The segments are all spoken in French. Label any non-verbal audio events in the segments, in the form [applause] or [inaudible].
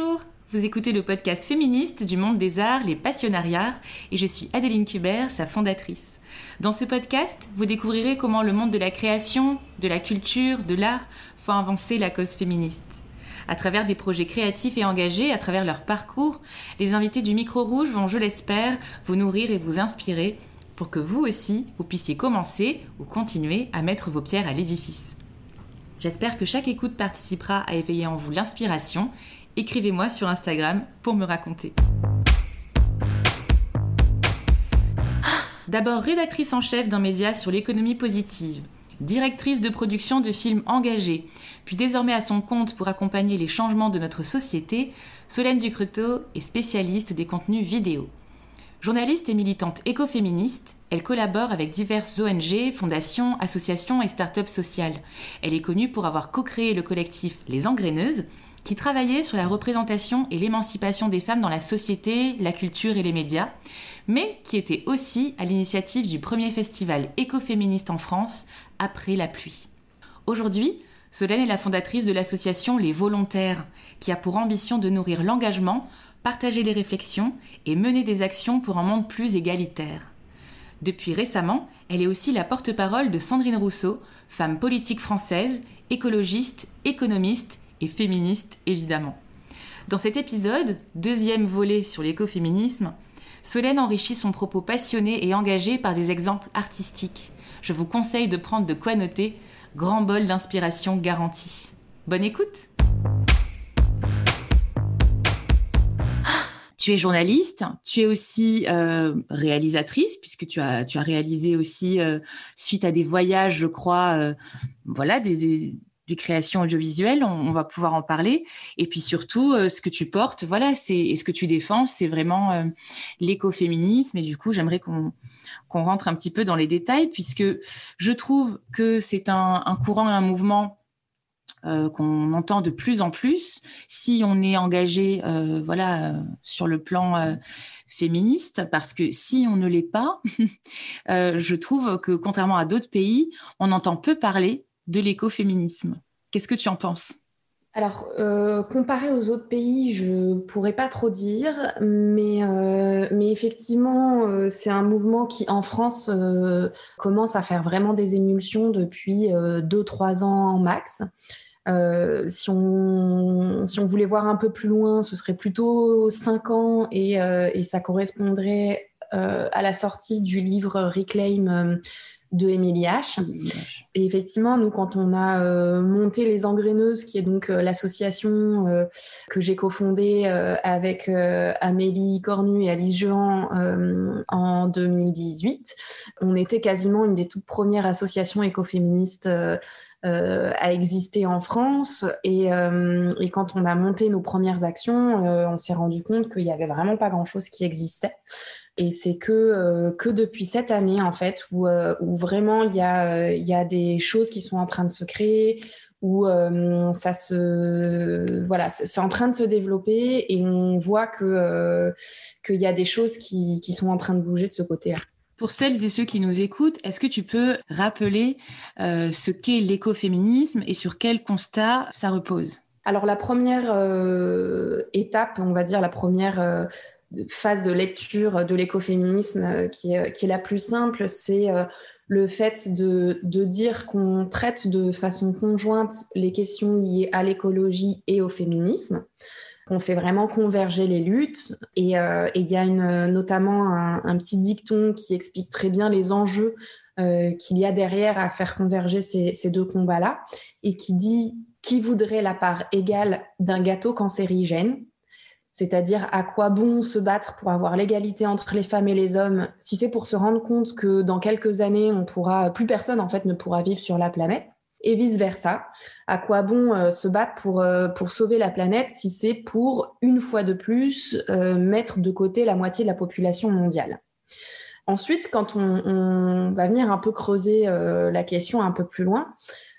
Bonjour, vous écoutez le podcast féministe du monde des arts, les passionnariats, et je suis Adeline Kubert, sa fondatrice. Dans ce podcast, vous découvrirez comment le monde de la création, de la culture, de l'art font avancer la cause féministe. À travers des projets créatifs et engagés, à travers leur parcours, les invités du Micro Rouge vont, je l'espère, vous nourrir et vous inspirer pour que vous aussi, vous puissiez commencer ou continuer à mettre vos pierres à l'édifice. J'espère que chaque écoute participera à éveiller en vous l'inspiration écrivez-moi sur Instagram pour me raconter. D'abord rédactrice en chef d'un média sur l'économie positive, directrice de production de films engagés, puis désormais à son compte pour accompagner les changements de notre société, Solène Ducretot est spécialiste des contenus vidéo. Journaliste et militante écoféministe, elle collabore avec diverses ONG, fondations, associations et start-up sociales. Elle est connue pour avoir co-créé le collectif Les Engraineuses, qui travaillait sur la représentation et l'émancipation des femmes dans la société, la culture et les médias, mais qui était aussi à l'initiative du premier festival écoféministe en France, Après la pluie. Aujourd'hui, Solène est la fondatrice de l'association Les Volontaires, qui a pour ambition de nourrir l'engagement, partager les réflexions et mener des actions pour un monde plus égalitaire. Depuis récemment, elle est aussi la porte-parole de Sandrine Rousseau, femme politique française, écologiste, économiste féministe évidemment. Dans cet épisode, deuxième volet sur l'écoféminisme, Solène enrichit son propos passionné et engagé par des exemples artistiques. Je vous conseille de prendre de quoi noter, grand bol d'inspiration garanti. Bonne écoute Tu es journaliste, tu es aussi euh, réalisatrice puisque tu as tu as réalisé aussi euh, suite à des voyages, je crois, euh, voilà des créations audiovisuelles, on, va pouvoir en parler. Et puis surtout, euh, ce que tu portes, voilà, c'est et ce que tu défends, c'est vraiment euh, l'écoféminisme. Et du coup, j'aimerais qu'on rentre un petit peu dans les détails, puisque je trouve que c'est un, un courant et un mouvement euh, qu'on entend de plus en plus. Si on est engagé, voilà, sur le plan féministe, parce que si on ne l'est pas, [laughs] je trouve que contrairement à d'autres pays, on entend peu parler de l'écoféminisme. Qu'est-ce que tu en penses? Alors, euh, comparé aux autres pays, je pourrais pas trop dire, mais, euh, mais effectivement, euh, c'est un mouvement qui, en France, commence à faire vraiment des émulsions depuis 2-3 ans max. si, on, si on voulait voir un peu plus loin, ce serait plutôt 5 ans et, et ça correspondrait à la sortie du livre Reclaim de Émilie H. Et effectivement, nous, quand on a euh, monté Les Engraineuses, qui est donc euh, l'association euh, que j'ai cofondée avec Amélie Cornu et Alice Jean en 2018, on était quasiment une des toutes premières associations écoféministes à exister en France. Et, et, quand on a monté nos premières actions, on s'est rendu compte qu'il n'y avait vraiment pas grand-chose qui existait. Et c'est que, euh, que depuis cette année, en fait, où, euh, où vraiment il y, a, y a des choses qui sont en train de se créer, où euh, ça se voilà c'est en train de se développer et on voit que qu'il y a des choses qui, qui, sont en train de bouger de ce côté-là. Pour celles et ceux qui nous écoutent, est-ce que tu peux rappeler ce qu'est l'écoféminisme et sur quel constat ça repose? Alors la première étape, on va dire la première phase de lecture de l'écoféminisme euh, qui est, la plus simple, c'est euh, le fait de, dire qu'on traite de façon conjointe les questions liées à l'écologie et au féminisme, qu'on fait vraiment converger les luttes. Et euh, il y a notamment un, petit dicton qui explique très bien les enjeux qu'il y a derrière à faire converger ces deux combats-là, et qui dit qui voudrait la part égale d'un gâteau cancérigène? C'est-à-dire à quoi bon se battre pour avoir l'égalité entre les femmes et les hommes si c'est pour se rendre compte que dans quelques années on pourra plus personne en fait ne pourra vivre sur la planète et vice versa à quoi bon euh, se battre pour euh, pour sauver la planète si c'est pour une fois de plus euh, mettre de côté la moitié de la population mondiale? Ensuite quand on, on va venir un peu creuser la question un peu plus loin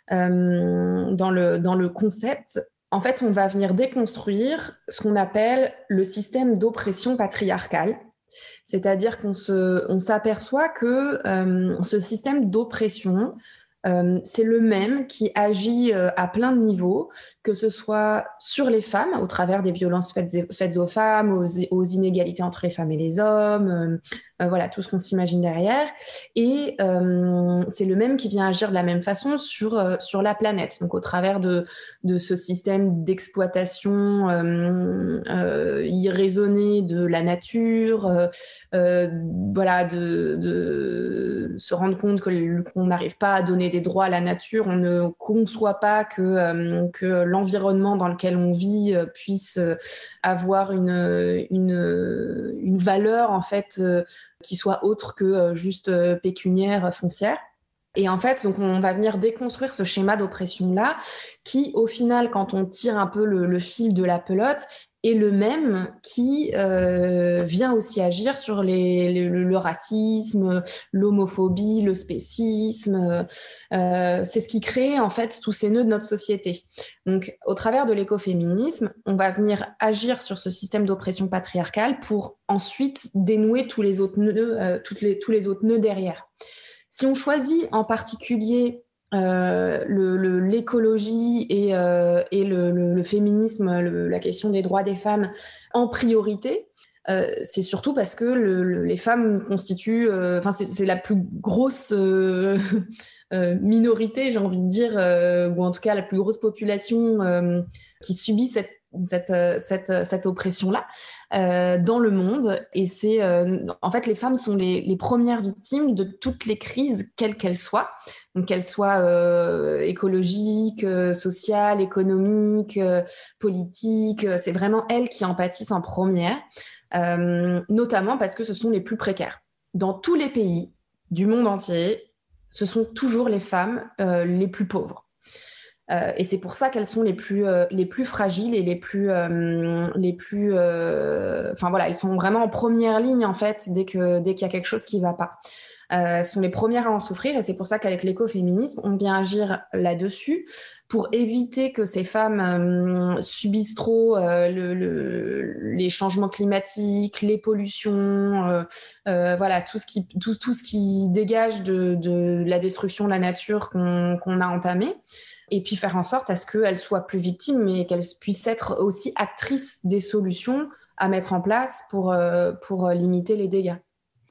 dans le dans le concept en fait, on va venir déconstruire ce qu'on appelle le système d'oppression patriarcale. C'est-à-dire qu'on se, on s'aperçoit que euh, ce système d'oppression euh, c'est le même qui agit euh, à plein de niveaux, que ce soit sur les femmes, au travers des violences faites, aux femmes, aux, inégalités entre les femmes et les hommes, euh, voilà, tout ce qu'on s'imagine derrière. Et c'est le même qui vient agir de la même façon sur, sur la planète, donc au travers de, de ce système d'exploitation irraisonnée de la nature, voilà, de, se rendre compte qu'on n'arrive pas à donner des droits à la nature, on ne conçoit pas que, euh, que l'environnement dans lequel on vit euh, puisse euh, avoir une, une, une, valeur en fait qui soit autre que juste pécuniaire, foncière. Et en fait, donc on va venir déconstruire ce schéma d'oppression là, qui au final, quand on tire un peu le fil de la pelote, et le même qui euh, vient aussi agir sur les, le, racisme, l'homophobie, le spécisme. Euh, c'est ce qui crée en fait tous ces nœuds de notre société. Donc, au travers de l'écoféminisme, on va venir agir sur ce système d'oppression patriarcale pour ensuite dénouer tous les autres nœuds, euh, les, tous les autres nœuds derrière. Si on choisit en particulier euh, l'écologie et, euh, le, féminisme, la question des droits des femmes en priorité, euh, c'est surtout parce que les femmes constituent, enfin c'est la plus grosse [laughs] minorité, j'ai envie de dire, ou en tout cas la plus grosse population qui subit cette cette, cette, cette oppression-là euh, dans le monde. Et c'est, en fait, les femmes sont les, les, premières victimes de toutes les crises, quelles qu'elles soient donc qu'elle soit euh, écologique, euh, sociale, économique, euh, politique. C'est vraiment elles qui en pâtissent en première, notamment parce que ce sont les plus précaires. Dans tous les pays du monde entier, ce sont toujours les femmes les plus pauvres. Et c'est pour ça qu'elles sont les plus, les plus fragiles et les plus, les plus, enfin voilà, elles sont vraiment en première ligne en fait dès que dès qu'il y a quelque chose qui va pas. Euh, sont les premières à en souffrir et c'est pour ça qu'avec l'écoféminisme, on vient agir là-dessus pour éviter que ces femmes euh, subissent trop euh, le, les changements climatiques, les pollutions, voilà tout ce qui tout, tout ce qui dégage de, de, la destruction de la nature qu'on a entamée et puis faire en sorte à ce qu'elles soient plus victimes, mais qu'elles puissent être aussi actrices des solutions à mettre en place pour, pour limiter les dégâts.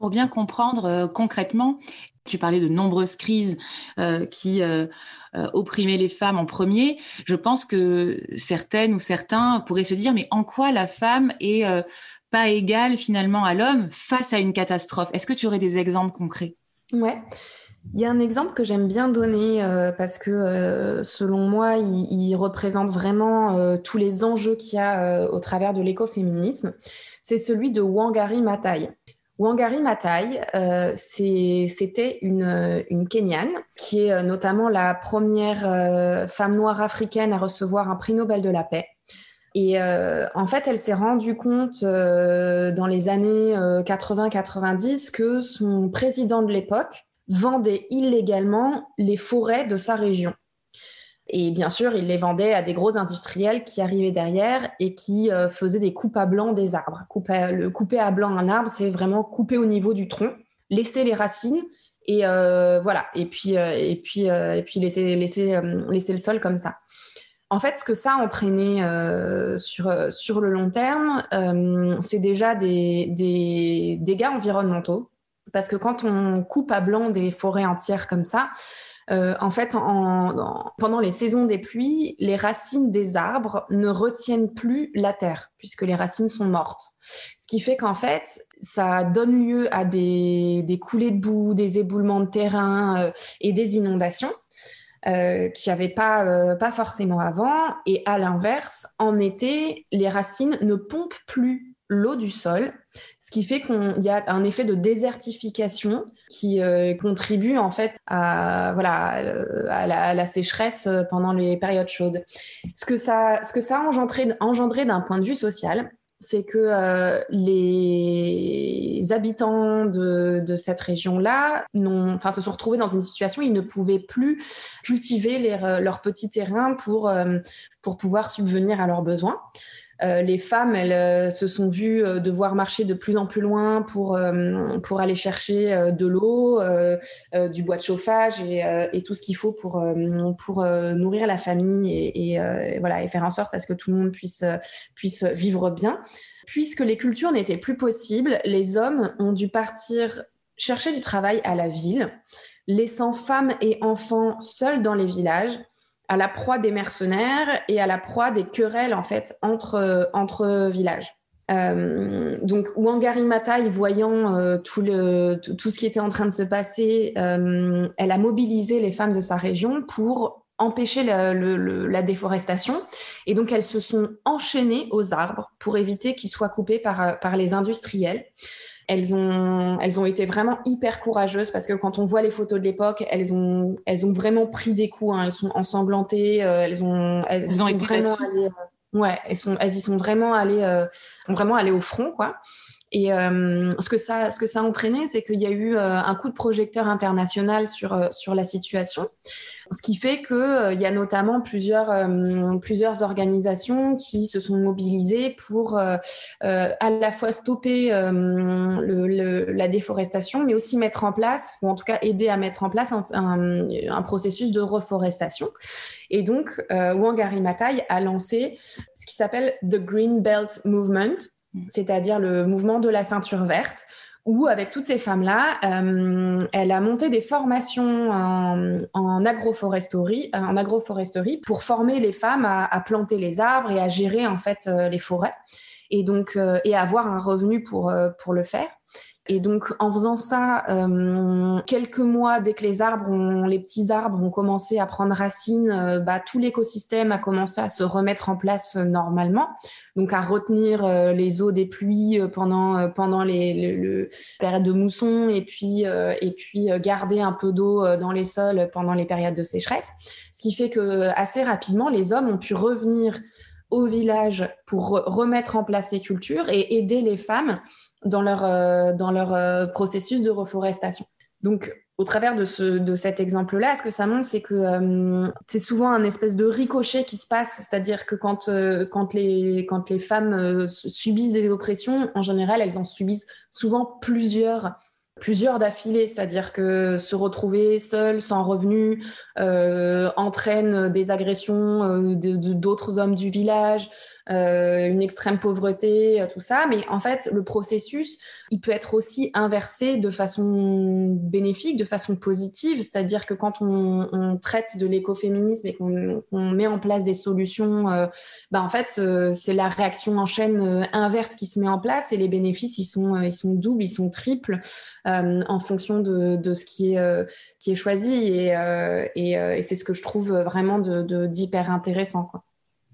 Pour bien comprendre euh, concrètement, tu parlais de nombreuses crises euh, qui euh, opprimaient les femmes en premier. Je pense que certaines ou certains pourraient se dire, mais en quoi la femme est pas égale finalement à l'homme face à une catastrophe? Est-ce que tu aurais des exemples concrets? Ouais. Il y a un exemple que j'aime bien donner parce que selon moi, il, représente vraiment tous les enjeux qu'il y a au travers de l'écoféminisme. C'est celui de Wangari Maathai. Wangari Maathai, euh, c'était une, une Kenyane qui est euh, notamment la première euh, femme noire africaine à recevoir un prix Nobel de la paix. Et en fait, elle s'est rendue compte dans les années 80-90 que son président de l'époque vendait illégalement les forêts de sa région. Et bien sûr, il les vendait à des gros industriels qui arrivaient derrière et qui euh, faisaient des coupes à blanc des arbres. Le couper à blanc un arbre, c'est vraiment couper au niveau du tronc, laisser les racines et euh, voilà. Et puis, euh, et puis, et puis laisser, laisser, laisser le sol comme ça. En fait, ce que ça a entraîné sur, sur le long terme, c'est déjà des, des dégâts environnementaux. Parce que quand on coupe à blanc des forêts entières comme ça, euh, en fait, pendant les saisons des pluies, les racines des arbres ne retiennent plus la terre puisque les racines sont mortes. Ce qui fait qu'en fait, ça donne lieu à des, coulées de boue, des éboulements de terrain euh, et des inondations. Euh, qui n'y pas, pas forcément avant. Et à l'inverse, en été, les racines ne pompent plus l'eau du sol, ce qui fait qu'il y a un effet de désertification qui euh, contribue en fait à, voilà, euh, à la, sécheresse euh, pendant les périodes chaudes. Ce que ça, ce que ça a engendré, d'un point de vue social, c'est que les habitants de, de cette région-là se sont retrouvés dans une situation où ils ne pouvaient plus cultiver leurs petits terrains pour, pour pouvoir subvenir à leurs besoins. Les femmes, elles se sont vues devoir marcher de plus en plus loin pour, pour aller chercher de l'eau, du bois de chauffage et, tout ce qu'il faut pour, pour nourrir la famille et, et, voilà, et faire en sorte à ce que tout le monde puisse, puisse vivre bien. Puisque les cultures n'étaient plus possibles, les hommes ont dû partir chercher du travail à la ville, laissant femmes et enfants seuls dans les villages, à la proie des mercenaires et à la proie des querelles en fait entre, entre villages. Euh, donc Wangari Maathai, voyant euh, tout, le, tout, ce qui était en train de se passer, euh, elle a mobilisé les femmes de sa région pour empêcher la déforestation. Et donc, elles se sont enchaînées aux arbres pour éviter qu'ils soient coupés par, par les industriels elles ont, elles ont été vraiment hyper courageuses parce que quand on voit les photos de l'époque, elles ont, elles ont vraiment pris des coups. Hein. elles sont ensanglantées. Euh, elles ont, elles, ont sont vraiment allées, euh, ouais, elles sont, elles y sont vraiment allées, euh, vraiment allées au front, quoi. Et ce que ça, ce que ça a entraîné, c'est qu'il y a eu un coup de projecteur international sur sur la situation. Ce qui fait qu'il euh, y a notamment plusieurs, euh, plusieurs organisations qui se sont mobilisées pour euh, à la fois stopper le, la déforestation, mais aussi mettre en place, ou en tout cas aider à mettre en place un, un, processus de reforestation. Et donc, Wangari Maathai a lancé ce qui s'appelle The Green Belt Movement, mm. c'est-à-dire le mouvement de la ceinture verte, où avec toutes ces femmes-là, euh, elle a monté des formations en, agroforesterie, en agroforesterie pour former les femmes à, planter les arbres et à gérer en fait euh, les forêts et donc euh, et avoir un revenu pour pour le faire. Et donc, en faisant ça, euh, quelques mois, dès que les arbres, les petits arbres ont commencé à prendre racine, euh, bah, tout l'écosystème a commencé à se remettre en place euh, normalement. Donc, à retenir les eaux des pluies pendant pendant les, périodes de mousson, et puis et puis garder un peu d'eau dans les sols pendant les périodes de sécheresse. Ce qui fait que assez rapidement, les hommes ont pu revenir au village pour remettre en place ces cultures et aider les femmes dans leur, euh, dans leur euh, processus de reforestation. Donc, au travers de, ce, de cet exemple-là, ce que ça montre, c'est que euh, c'est souvent un espèce de ricochet qui se passe, c'est-à-dire que quand, quand, les, quand les femmes subissent des oppressions, en général, elles en subissent souvent plusieurs plusieurs d'affilée, c'est-à-dire que se retrouver seul, sans revenu, entraîne des agressions de d'autres hommes du village, euh, une extrême pauvreté, euh, tout ça. Mais en fait, le processus, il peut être aussi inversé de façon bénéfique, de façon positive. C'est-à-dire que quand on, traite de l'écoféminisme et qu'on met en place des solutions, euh, bah en fait, c'est la réaction en chaîne inverse qui se met en place et les bénéfices, ils sont, ils sont doubles, ils sont triples en fonction de, de, ce qui est, qui est choisi. Et, et, et c'est ce que je trouve vraiment d'hyper de, intéressant. Quoi.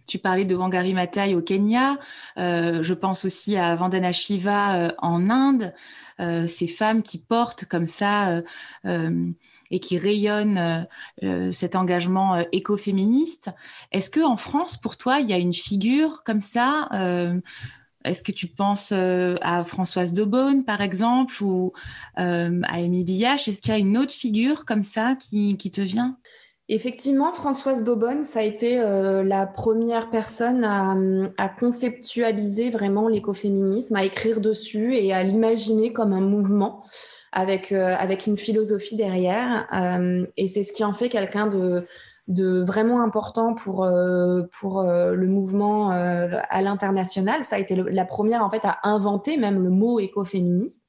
Tu parlais de Wangari Maathai au Kenya. Euh, je pense aussi à Vandana Shiva euh, en Inde. Euh, ces femmes qui portent comme ça et qui rayonnent cet engagement écoféministe. Est-ce que en France, pour toi, il y a une figure comme ça Est-ce que tu penses à Françoise Daubonne, par exemple, ou à Émilie H Est-ce qu'il y a une autre figure comme ça qui te vient? Effectivement, Françoise Daubonne, ça a été euh, la première personne à, conceptualiser vraiment l'écoféminisme, à écrire dessus et à l'imaginer comme un mouvement avec, euh, avec une philosophie derrière. Euh, et c'est ce qui en fait quelqu'un de, vraiment important pour, pour le mouvement à l'international. Ça a été la première en fait à inventer même le mot écoféministe.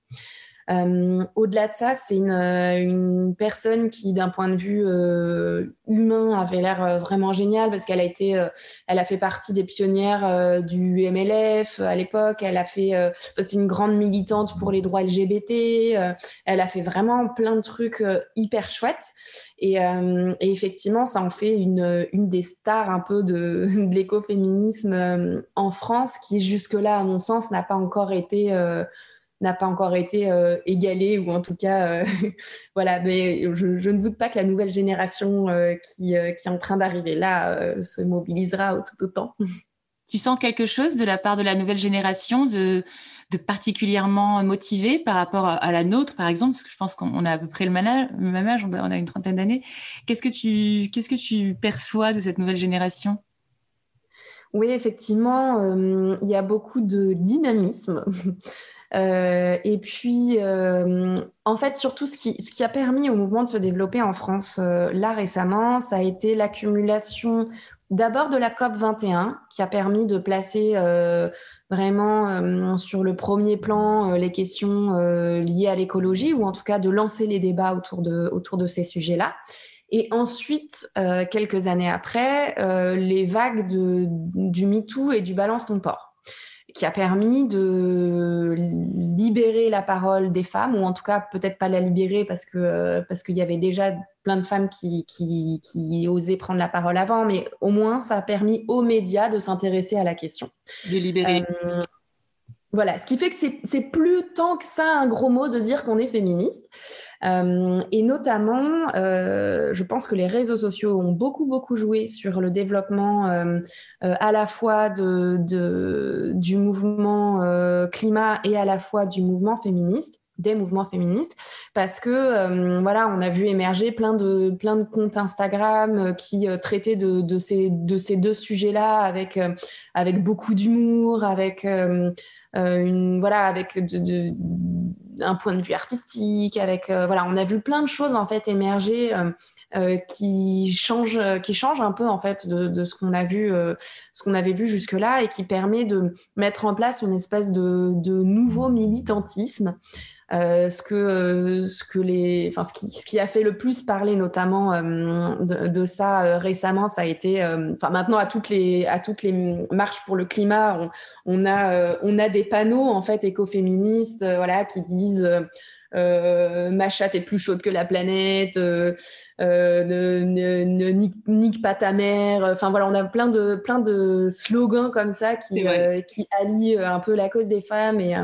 Euh, Au-delà de ça, c'est une, euh, une, personne qui, d'un point de vue euh, humain, avait l'air vraiment géniale parce qu'elle a été, elle a fait partie des pionnières du MLF à l'époque. Elle a fait, c'était une grande militante pour les droits LGBT. elle a fait vraiment plein de trucs hyper chouettes. Et, effectivement, ça en fait une, des stars un peu de l'écoféminisme en France, qui jusque-là, à mon sens, n'a pas encore été n'a pas encore été euh, égalé ou en tout cas euh, [laughs] voilà mais je, je, ne doute pas que la nouvelle génération euh, qui, qui, est en train d'arriver là se mobilisera tout autant. [laughs] Tu sens quelque chose de la part de la nouvelle génération de, de particulièrement motivé par rapport à, la nôtre, par exemple, parce que je pense qu'on a à peu près le même âge, on a une trentaine d'années. Qu'est-ce que tu qu'est-ce que tu perçois de cette nouvelle génération? Oui, effectivement, il y a beaucoup de dynamisme. [laughs] et puis, en fait, surtout, ce qui, ce qui a permis au mouvement de se développer en France là récemment, ça a été l'accumulation D'abord de la COP 21, qui a permis de placer euh, vraiment euh, sur le premier plan euh, les questions liées à l'écologie, ou en tout cas de lancer les débats autour de, autour de ces sujets-là. Et ensuite, quelques années après, les vagues de, du MeToo et du Balance ton port qui a permis de libérer la parole des femmes, ou en tout cas peut-être pas la libérer parce que parce qu'il y avait déjà plein de femmes qui, qui, qui, osaient prendre la parole avant, mais au moins ça a permis aux médias de s'intéresser à la question. De libérer. Euh, voilà, ce qui fait que c'est plus tant que ça un gros mot de dire qu'on est féministe. Euh, et notamment, euh, je pense que les réseaux sociaux ont beaucoup, beaucoup joué sur le développement euh, à la fois de, de du mouvement climat et à la fois du mouvement féministe des mouvements féministes parce que voilà on a vu émerger plein de plein de comptes Instagram qui traitaient de, ces de ces deux sujets là avec avec beaucoup d'humour avec euh, une, voilà, avec un point de vue artistique, avec euh, voilà, on a vu plein de choses en fait émerger. Euh, qui change qui change un peu en fait de, de ce qu'on a vu ce qu'on avait vu jusque là et qui permet de mettre en place une espèce de, de nouveau militantisme euh, ce que euh, ce que les enfin ce qui ce qui a fait le plus parler notamment euh, de, de, ça récemment ça a été enfin maintenant à toutes les à toutes les marches pour le climat on, on a on a des panneaux en fait écoféministes voilà qui disent euh, ma chatte est plus chaude que la planète, euh, ne, ne, nique, nique, pas ta mère. Enfin voilà, on a plein de plein de slogans comme ça qui qui allient un peu la cause des femmes et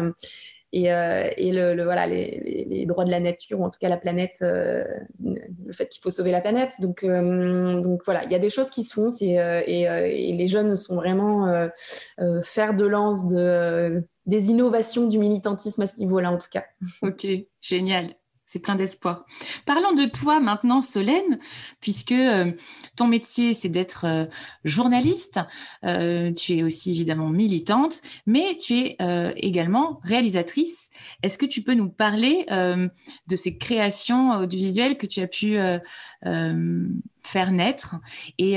et, euh, et le, voilà, les, les, droits de la nature, ou en tout cas la planète, euh, le fait qu'il faut sauver la planète. Donc, euh, donc voilà, il y a des choses qui se font et, et, les jeunes sont vraiment faire de lance de, des innovations du militantisme à ce niveau-là, en tout cas. Ok, génial c'est plein d'espoir. Parlons de toi maintenant, Solène, puisque euh, ton métier, c'est d'être euh, journaliste. Euh, tu es aussi évidemment militante, mais tu es également réalisatrice. Est-ce que tu peux nous parler de ces créations audiovisuelles que tu as pu faire naître et,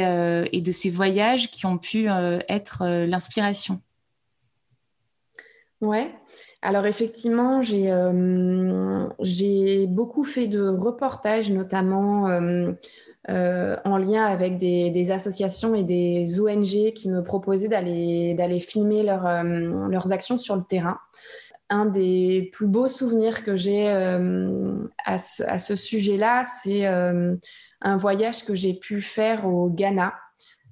et, de ces voyages qui ont pu être l'inspiration? Ouais. Alors effectivement, euh, j'ai beaucoup fait de reportages, notamment euh, euh, en lien avec des, associations et des ONG qui me proposaient d'aller filmer leurs actions sur le terrain. Un des plus beaux souvenirs que j'ai à ce, sujet-là, c'est un voyage que j'ai pu faire au Ghana.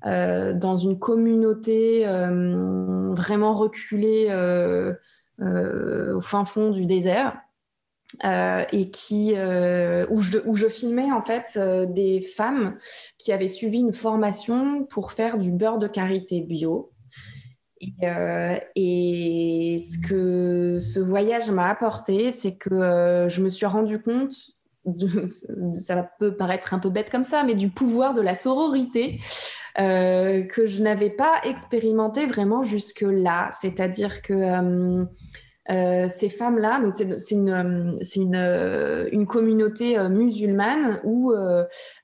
dans une communauté vraiment reculée au fin fond du désert. Euh, et qui euh, où, je, où je filmais en fait des femmes qui avaient suivi une formation pour faire du beurre de karité bio. Et, et ce que ce voyage m'a apporté, c'est que je me suis rendu compte ça peut paraître un peu bête comme ça, mais du pouvoir de la sororité euh, que je n'avais pas expérimenté vraiment jusque-là. C'est-à-dire que euh, euh, ces femmes-là, donc c'est une, une, une, communauté musulmane où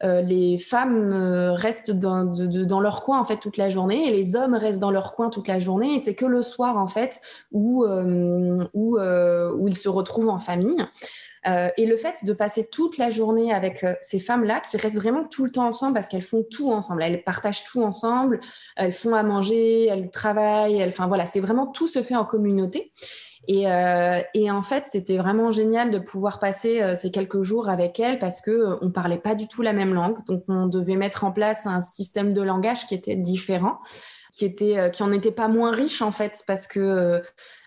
les femmes restent dans, leur coin en fait toute la journée et les hommes restent dans leur coin toute la journée et c'est que le soir en fait où, où ils se retrouvent en famille. Euh, et le fait de passer toute la journée avec euh, ces femmes-là qui restent vraiment tout le temps ensemble parce qu'elles font tout ensemble, elles partagent tout ensemble, elles font à manger, elles travaillent, enfin voilà, c'est vraiment tout se fait en communauté. Et, euh, et, en fait, c'était vraiment génial de pouvoir passer ces quelques jours avec elles parce que on parlait pas du tout la même langue, donc on devait mettre en place un système de langage qui était différent qui était euh, qui en était pas moins riche en fait parce que euh,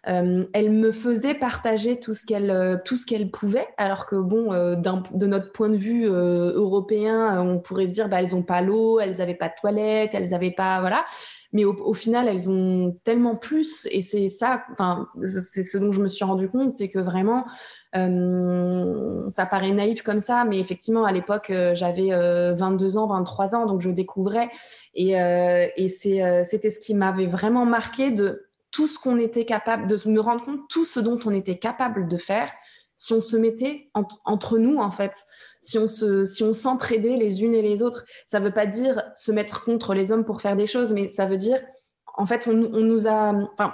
euh, elle me faisait partager tout ce qu'elle tout ce qu'elle pouvait. Alors que bon de notre point de vue européen on pourrait se dire bah elles ont pas l'eau elles avaient pas de toilette elles avaient pas voilà mais au, final elles ont tellement plus et c'est ça enfin c'est ce dont je me suis rendu compte c'est que vraiment ça paraît naïf comme ça, mais effectivement, à l'époque, j'avais 22 ans, 23 ans, donc je découvrais. Et, et c'était ce qui m'avait vraiment marqué de tout ce qu'on était capable, de me rendre compte tout ce dont on était capable de faire si on se mettait entre nous, en fait, si on se, si on s'entraidait les unes et les autres. Ça ne veut pas dire se mettre contre les hommes pour faire des choses, mais ça veut dire, en fait, on, on nous a, enfin,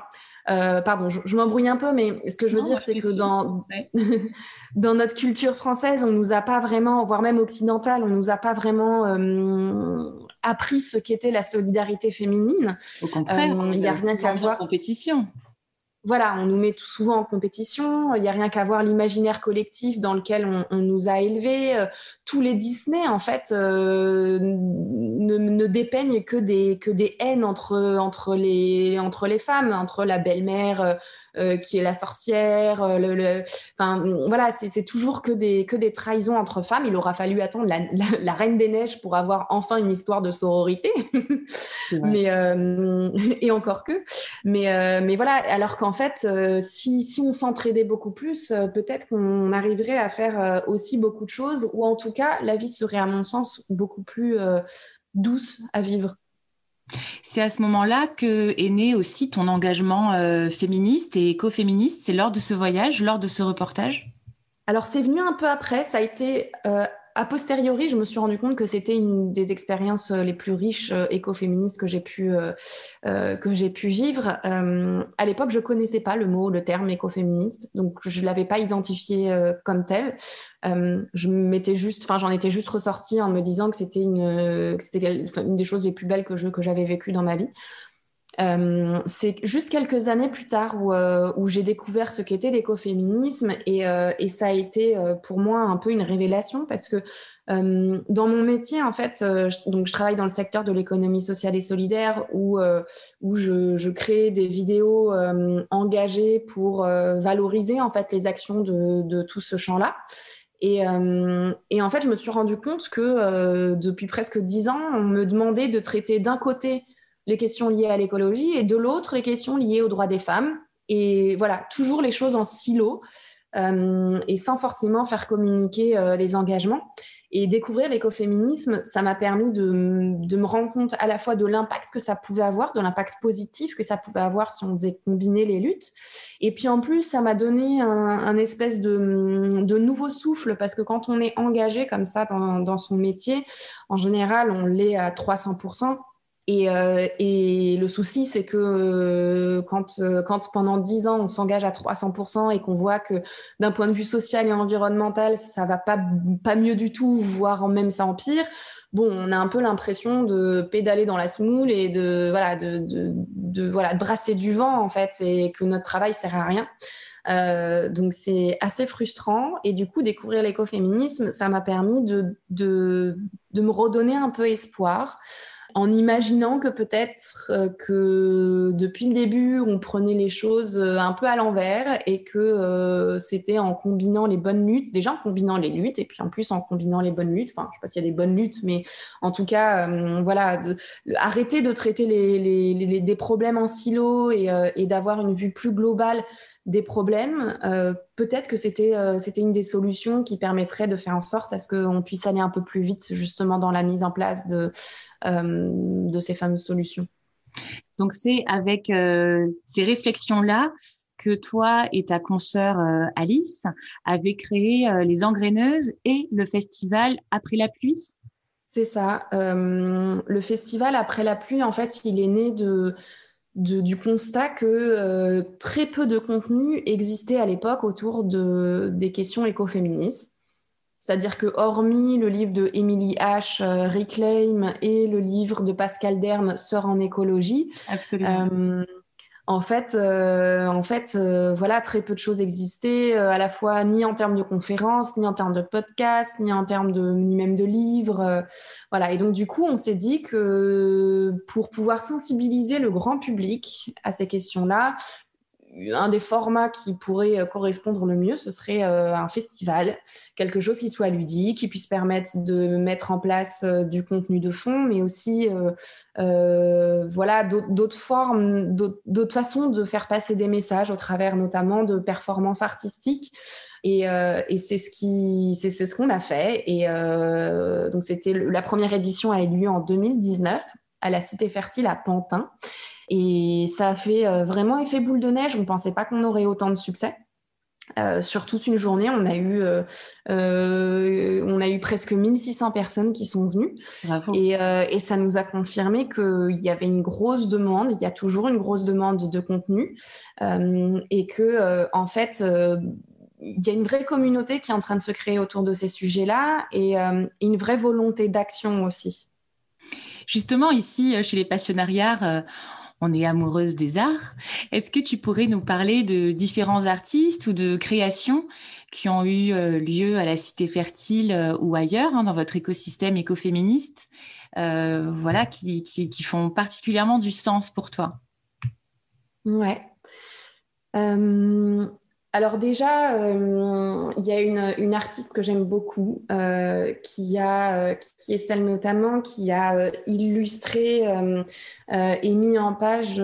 euh, pardon, je, m'embrouille un peu, mais ce que je veux dire, c'est que dans, [laughs] dans notre culture française, on nous a pas vraiment, voire même occidentale, on nous a pas vraiment euh, appris ce qu'était la solidarité féminine. Au contraire, euh, il n'y a rien qu'à voir. Compétition voilà, on nous met tout souvent en compétition. Il n'y a rien qu'à voir l'imaginaire collectif dans lequel on, nous a élevés. Euh, tous les Disney, en fait, euh, ne, dépeignent que des, haines entre, les, entre les femmes, entre la belle-mère euh, qui est la sorcière. Le, Enfin, voilà, c'est toujours que des, que des trahisons entre femmes. Il aura fallu attendre la, Reine des Neiges pour avoir enfin une histoire de sororité. mais, et encore que. Mais, mais voilà, alors qu'en en fait, euh, si, on s'entraidait beaucoup plus, euh, peut-être qu'on arriverait à faire euh, aussi beaucoup de choses, ou en tout cas, la vie serait, à mon sens, beaucoup plus douce à vivre. C'est à ce moment-là que est né aussi ton engagement féministe et écoféministe. C'est lors de ce voyage, lors de ce reportage? Alors, c'est venu un peu après. Ça a été a posteriori, je me suis rendu compte que c'était une des expériences euh, les plus riches euh, écoféministes que j'ai pu, euh, pu vivre. à l'époque, je connaissais pas le mot, le terme écoféministe, donc je l'avais pas identifié comme tel. je m'étais juste, j'en étais juste ressortie en me disant que c'était une, une des choses les plus belles que je, que j'avais vécues dans ma vie. Euh, c'est juste quelques années plus tard où, euh, j'ai découvert ce qu'était l'écoféminisme et, euh, ça a été pour moi un peu une révélation parce que dans mon métier, en fait, je, donc je travaille dans le secteur de l'économie sociale et solidaire où, je, crée des vidéos engagées pour valoriser en fait les actions de, tout ce champ-là. Et, en fait, je me suis rendu compte que depuis presque dix ans, on me demandait de traiter d'un côté les questions liées à l'écologie et de l'autre les questions liées aux droits des femmes. Et voilà, toujours les choses en silo euh, et sans forcément faire communiquer euh, les engagements. Et découvrir l'écoféminisme, ça m'a permis de, me rendre compte à la fois de l'impact que ça pouvait avoir, de l'impact positif que ça pouvait avoir si on faisait combiner les luttes. Et puis en plus, ça m'a donné un, espèce de, nouveau souffle parce que quand on est engagé comme ça dans, dans son métier, en général, on l'est à 300%. Euh, et, le souci, c'est que euh, quand, euh, quand pendant 10 ans, on s'engage à 300% et qu'on voit que d'un point de vue social et environnemental, ça va pas, mieux du tout, voire même ça empire, bon, on a un peu l'impression de pédaler dans la semoule et de, voilà, de, voilà, de brasser du vent, en fait, et que notre travail sert à rien. donc c'est assez frustrant et du coup découvrir l'écoféminisme, ça m'a permis de, de, de, me redonner un peu espoir en imaginant que peut-être euh, que depuis le début, on prenait les choses euh, un peu à l'envers et que euh, c'était en combinant les bonnes luttes, déjà en combinant les luttes et puis en plus en combinant les bonnes luttes, enfin je sais pas s'il y a des bonnes luttes, mais en tout cas, voilà, arrêter de traiter des problèmes en silo et, d'avoir une vue plus globale des problèmes, peut-être que c'était c'était une des solutions qui permettrait de faire en sorte à ce qu'on puisse aller un peu plus vite justement dans la mise en place de de ces fameuses solutions. Donc c'est avec euh, ces réflexions-là que toi et ta consoeur euh, Alice avez créé les engraineuses et le festival Après la pluie. C'est ça. le festival Après la pluie, en fait, il est né de, du constat que très peu de contenu existait à l'époque autour de, des questions écoféministes. C'est-à-dire que hormis le livre de Emily H, euh, Reclaim, et le livre de Pascal Derme, Sœur en écologie, euh, en fait, euh, en fait voilà, très peu de choses existaient, à la fois ni en termes de conférences, ni en termes de podcasts, ni en termes de, ni même de livres. voilà. Et donc, du coup, on s'est dit que pour pouvoir sensibiliser le grand public à ces questions-là, un des formats qui pourrait correspondre le mieux, ce serait un festival, quelque chose qui soit ludique, qui puisse permettre de mettre en place du contenu de fond, mais aussi voilà d'autres formes, d'autres façons de faire passer des messages au travers notamment de performances artistiques. Et, c'est ce qui, c'est ce qu'on a fait. Et donc c'était la première édition a eu lieu en 2019 à la Cité Fertile à Pantin. Et ça a fait euh, vraiment effet boule de neige. On ne pensait pas qu'on aurait autant de succès. Euh, sur toute une journée, on a eu, euh, on a eu presque 1600 personnes qui sont venues. Et, et, ça nous a confirmé qu'il y avait une grosse demande, il y a toujours une grosse demande de contenu. et que, en fait, il y a une vraie communauté qui est en train de se créer autour de ces sujets-là et une vraie volonté d'action aussi. Justement, ici, chez les passionnariats, on est amoureuse des arts. Est-ce que tu pourrais nous parler de différents artistes ou de créations qui ont eu euh, lieu à la Cité Fertile euh, ou ailleurs hein, dans votre écosystème écoféministe, euh, voilà, qui, qui, font particulièrement du sens pour toi? Ouais. Alors déjà, euh, il y a une, artiste que j'aime beaucoup, euh, euh, qui est celle notamment qui a illustré et mis en page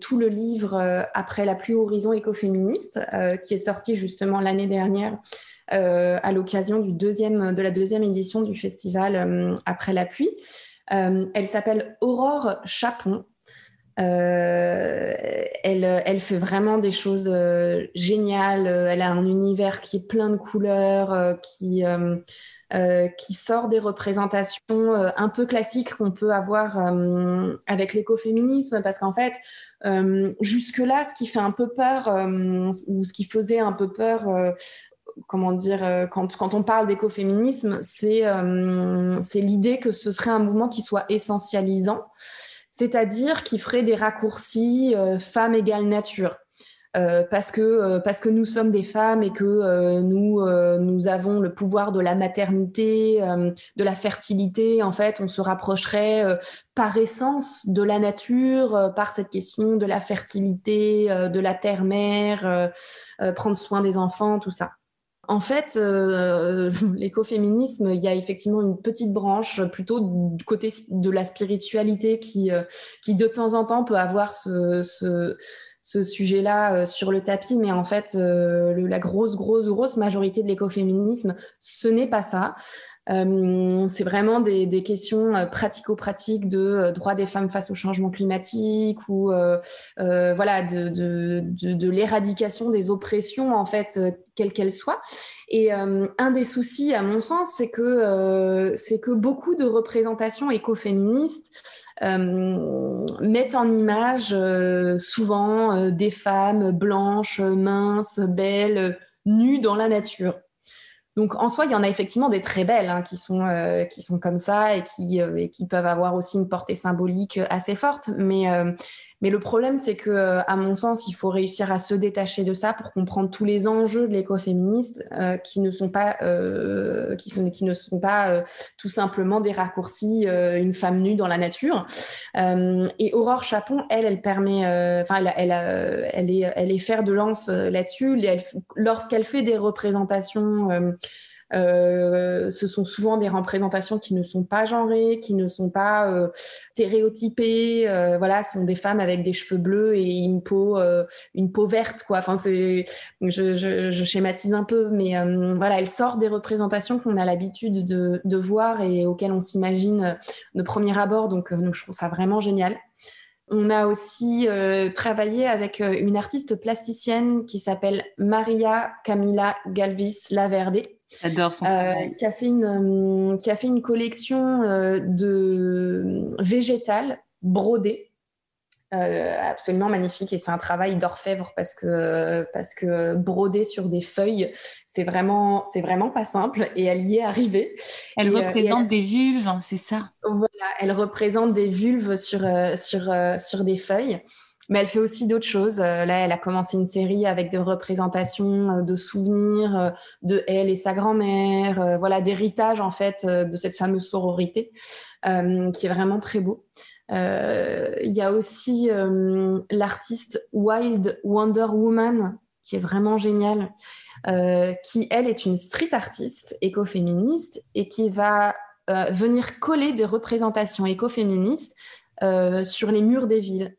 tout le livre Après la pluie horizon écoféministe, qui est sorti justement l'année dernière à l'occasion de la deuxième édition du festival Après la pluie. elle s'appelle Aurore Chapon. Euh, elle, fait vraiment des choses euh, géniales. Elle a un univers qui est plein de couleurs, euh, qui, sort des représentations un peu classiques qu'on peut avoir avec l'écoféminisme, parce qu'en fait, jusque-là, ce qui fait un peu peur, ou ce qui faisait un peu peur, comment dire, quand, on parle d'écoféminisme, c'est l'idée que ce serait un mouvement qui soit essentialisant c'est-à-dire qui ferait des raccourcis euh, femme égale nature. Euh, parce que euh, parce que nous sommes des femmes et que nous nous avons le pouvoir de la maternité, de la fertilité. En fait, on se rapprocherait par essence de la nature, par cette question de la fertilité, de la terre-mère, prendre soin des enfants, tout ça. En fait, euh, [laughs] l'écoféminisme, il y a effectivement une petite branche plutôt du côté de la spiritualité qui, euh, qui de temps en temps peut avoir ce, sujet-là euh, sur le tapis, mais en fait, la grosse, grosse, grosse majorité de l'écoféminisme, ce n'est pas ça. Euh, c'est vraiment des, questions euh, pratico-pratiques de euh, droit des femmes face au changement climatique ou voilà de, de l'éradication des oppressions en fait quelles qu'elles soient. Et un des soucis, à mon sens, c'est que c'est que beaucoup de représentations écoféministes mettent en image souvent des femmes blanches, minces, belles, nues dans la nature. Donc en soi, il y en a effectivement des très belles hein, qui, sont, euh, qui sont comme ça et qui, euh, et qui peuvent avoir aussi une portée symbolique assez forte. Mais, euh, mais le problème, c'est que, à mon sens, il faut réussir à se détacher de ça pour comprendre tous les enjeux de l'écoféministe qui ne sont pas, qui, sont, qui ne sont pas tout simplement des raccourcis, une femme nue dans la nature. et Aurore Chapon, elle, elle permet, enfin, elle, elle, elle, est, elle est fer de lance là-dessus. Lorsqu'elle fait des représentations euh, ce sont souvent des représentations qui ne sont pas genrées, qui ne sont pas euh, stéréotypées. Euh, voilà, ce sont des femmes avec des cheveux bleus et une peau, une peau verte, quoi. Enfin, c'est, je, schématise un peu, mais voilà, elle sort des représentations qu'on a l'habitude de, voir et auxquelles on s'imagine de premier abord. Donc, je trouve ça vraiment génial. On a aussi euh, travaillé avec une artiste plasticienne qui s'appelle Maria Camila Galvis Laverde, J'adore son travail. Euh, qui, a fait une, euh, qui a fait une collection euh, de végétales brodées. absolument magnifique et c'est un travail d'orfèvre parce que parce que broder sur des feuilles c'est vraiment c'est vraiment pas simple et elle y est arrivée. Elle représente des vulves, hein, c'est ça. Voilà, elle représente des vulves sur sur sur des feuilles mais elle fait aussi d'autres choses. Euh, là, elle a commencé une série avec des représentations euh, de souvenirs euh, de elle et sa grand-mère, voilà, d'héritage en fait de cette fameuse sororité, qui est vraiment très beau. Il y a aussi l'artiste Wild Wonder Woman, qui est vraiment géniale, qui, elle, est une street artiste écoféministe et qui va venir coller des représentations écoféministes sur les murs des villes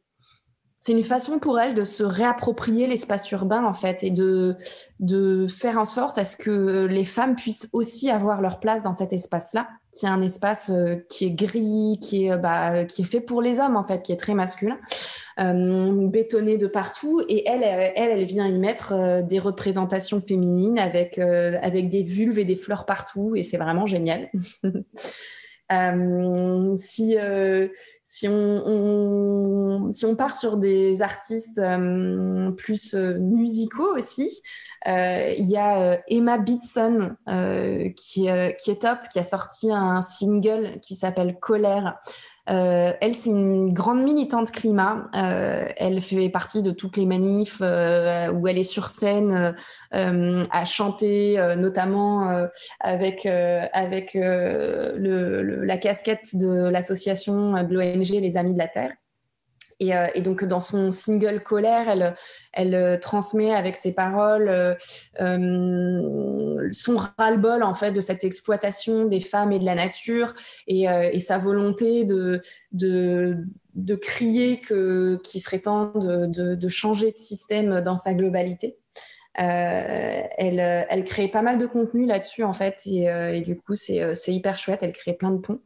c'est une façon pour elle de se réapproprier l'espace urbain en fait et de, faire en sorte à ce que les femmes puissent aussi avoir leur place dans cet espace-là, qui est un espace euh, qui est gris, qui est, bah, qui est fait pour les hommes en fait, qui est très masculin, euh, bétonné de partout. Et elle, elle, vient y mettre euh, des représentations féminines avec, avec des vulves et des fleurs partout et c'est vraiment génial. [laughs] Euh, si, euh, si, on, si on part sur des artistes euh, plus musicaux aussi, il y a Emma Bitson qui, qui est top, qui a sorti un single qui s'appelle Colère. Euh, elle, c'est une grande militante climat. Euh, elle fait partie de toutes les manifs euh, où elle est sur scène à chanter, notamment avec, avec la casquette de l'association de l'ONG Les Amis de la Terre. Et, donc dans son single Colère, elle, elle transmet avec ses paroles son ras-le-bol en fait de cette exploitation des femmes et de la nature et, euh, sa volonté de, de, crier qu'il serait temps de, changer de système dans sa globalité. Euh, elle, elle crée pas mal de contenu là-dessus en fait et, euh, et du coup c'est hyper chouette, elle crée plein de ponts.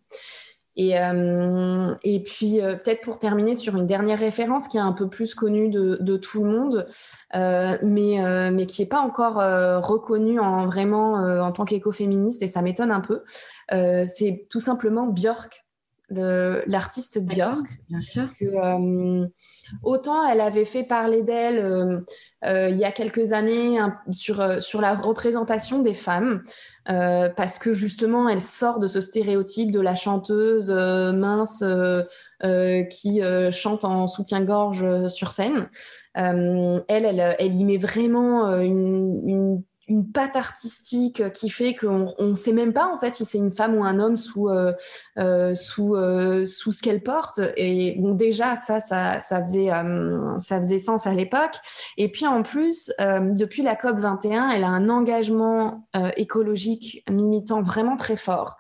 Et, euh, et puis, euh, peut-être pour terminer sur une dernière référence qui est un peu plus connue de, de tout le monde, euh, mais, mais qui n'est pas encore reconnue en, vraiment en tant qu'écoféministe, et ça m'étonne un peu, c'est tout simplement Björk, l'artiste Björk. Bien sûr. Que, autant elle avait fait parler d'elle il y a quelques années sur, sur la représentation des femmes. Euh, parce que justement, elle sort de ce stéréotype de la chanteuse euh, mince euh, qui chante en soutien-gorge sur scène. elle, elle, elle, y met vraiment une une patte artistique qui fait qu'on ne sait même pas en fait si c'est une femme ou un homme sous euh, euh, sous euh, sous ce qu'elle porte. Et déjà ça ça ça faisait ça faisait sens à l'époque. Et puis en plus depuis la COP 21 elle a un engagement écologique militant vraiment très fort.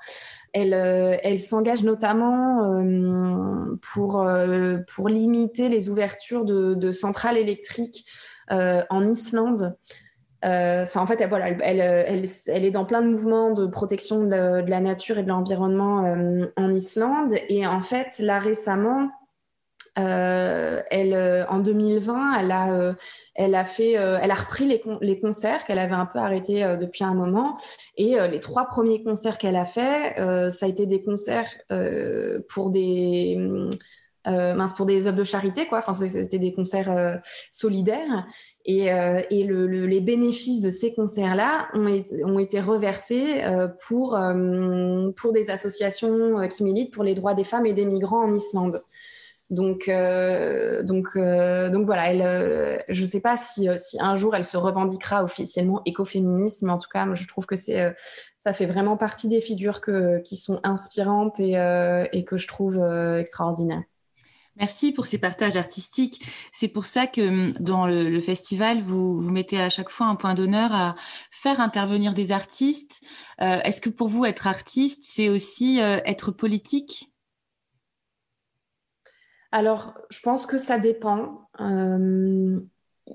Elle, elle s'engage notamment pour, pour limiter les ouvertures de centrales électriques en Islande. Euh, enfin, en fait, elle, voilà, elle, elle, est dans plein de mouvements de protection de, la nature et de l'environnement euh, en Islande. Et en fait, là récemment, euh, euh, en 2020, elle a, euh, fait, elle a repris les, concerts qu'elle avait un peu arrêtés depuis un moment. Et les trois premiers concerts qu'elle a fait, ça a été des concerts pour des euh, mince, pour des œuvres de charité, quoi. Enfin, c'était des concerts euh, solidaires. Et, euh, et le, le, les bénéfices de ces concerts-là ont, ont, été reversés euh, pour, euh, pour des associations qui militent pour les droits des femmes et des migrants en Islande. Donc, donc, donc voilà, elle, je ne sais pas si, si, un jour elle se revendiquera officiellement écoféministe, mais en tout cas, je trouve que c'est, ça fait vraiment partie des figures que, qui sont inspirantes et, et que je trouve extraordinaires. Merci pour ces partages artistiques. C'est pour ça que hum, dans le, festival, vous, mettez à chaque fois un point d'honneur à faire intervenir des artistes. Euh, est-ce que pour vous, être artiste, c'est aussi euh, être politique? Alors, je pense que ça dépend. Euh,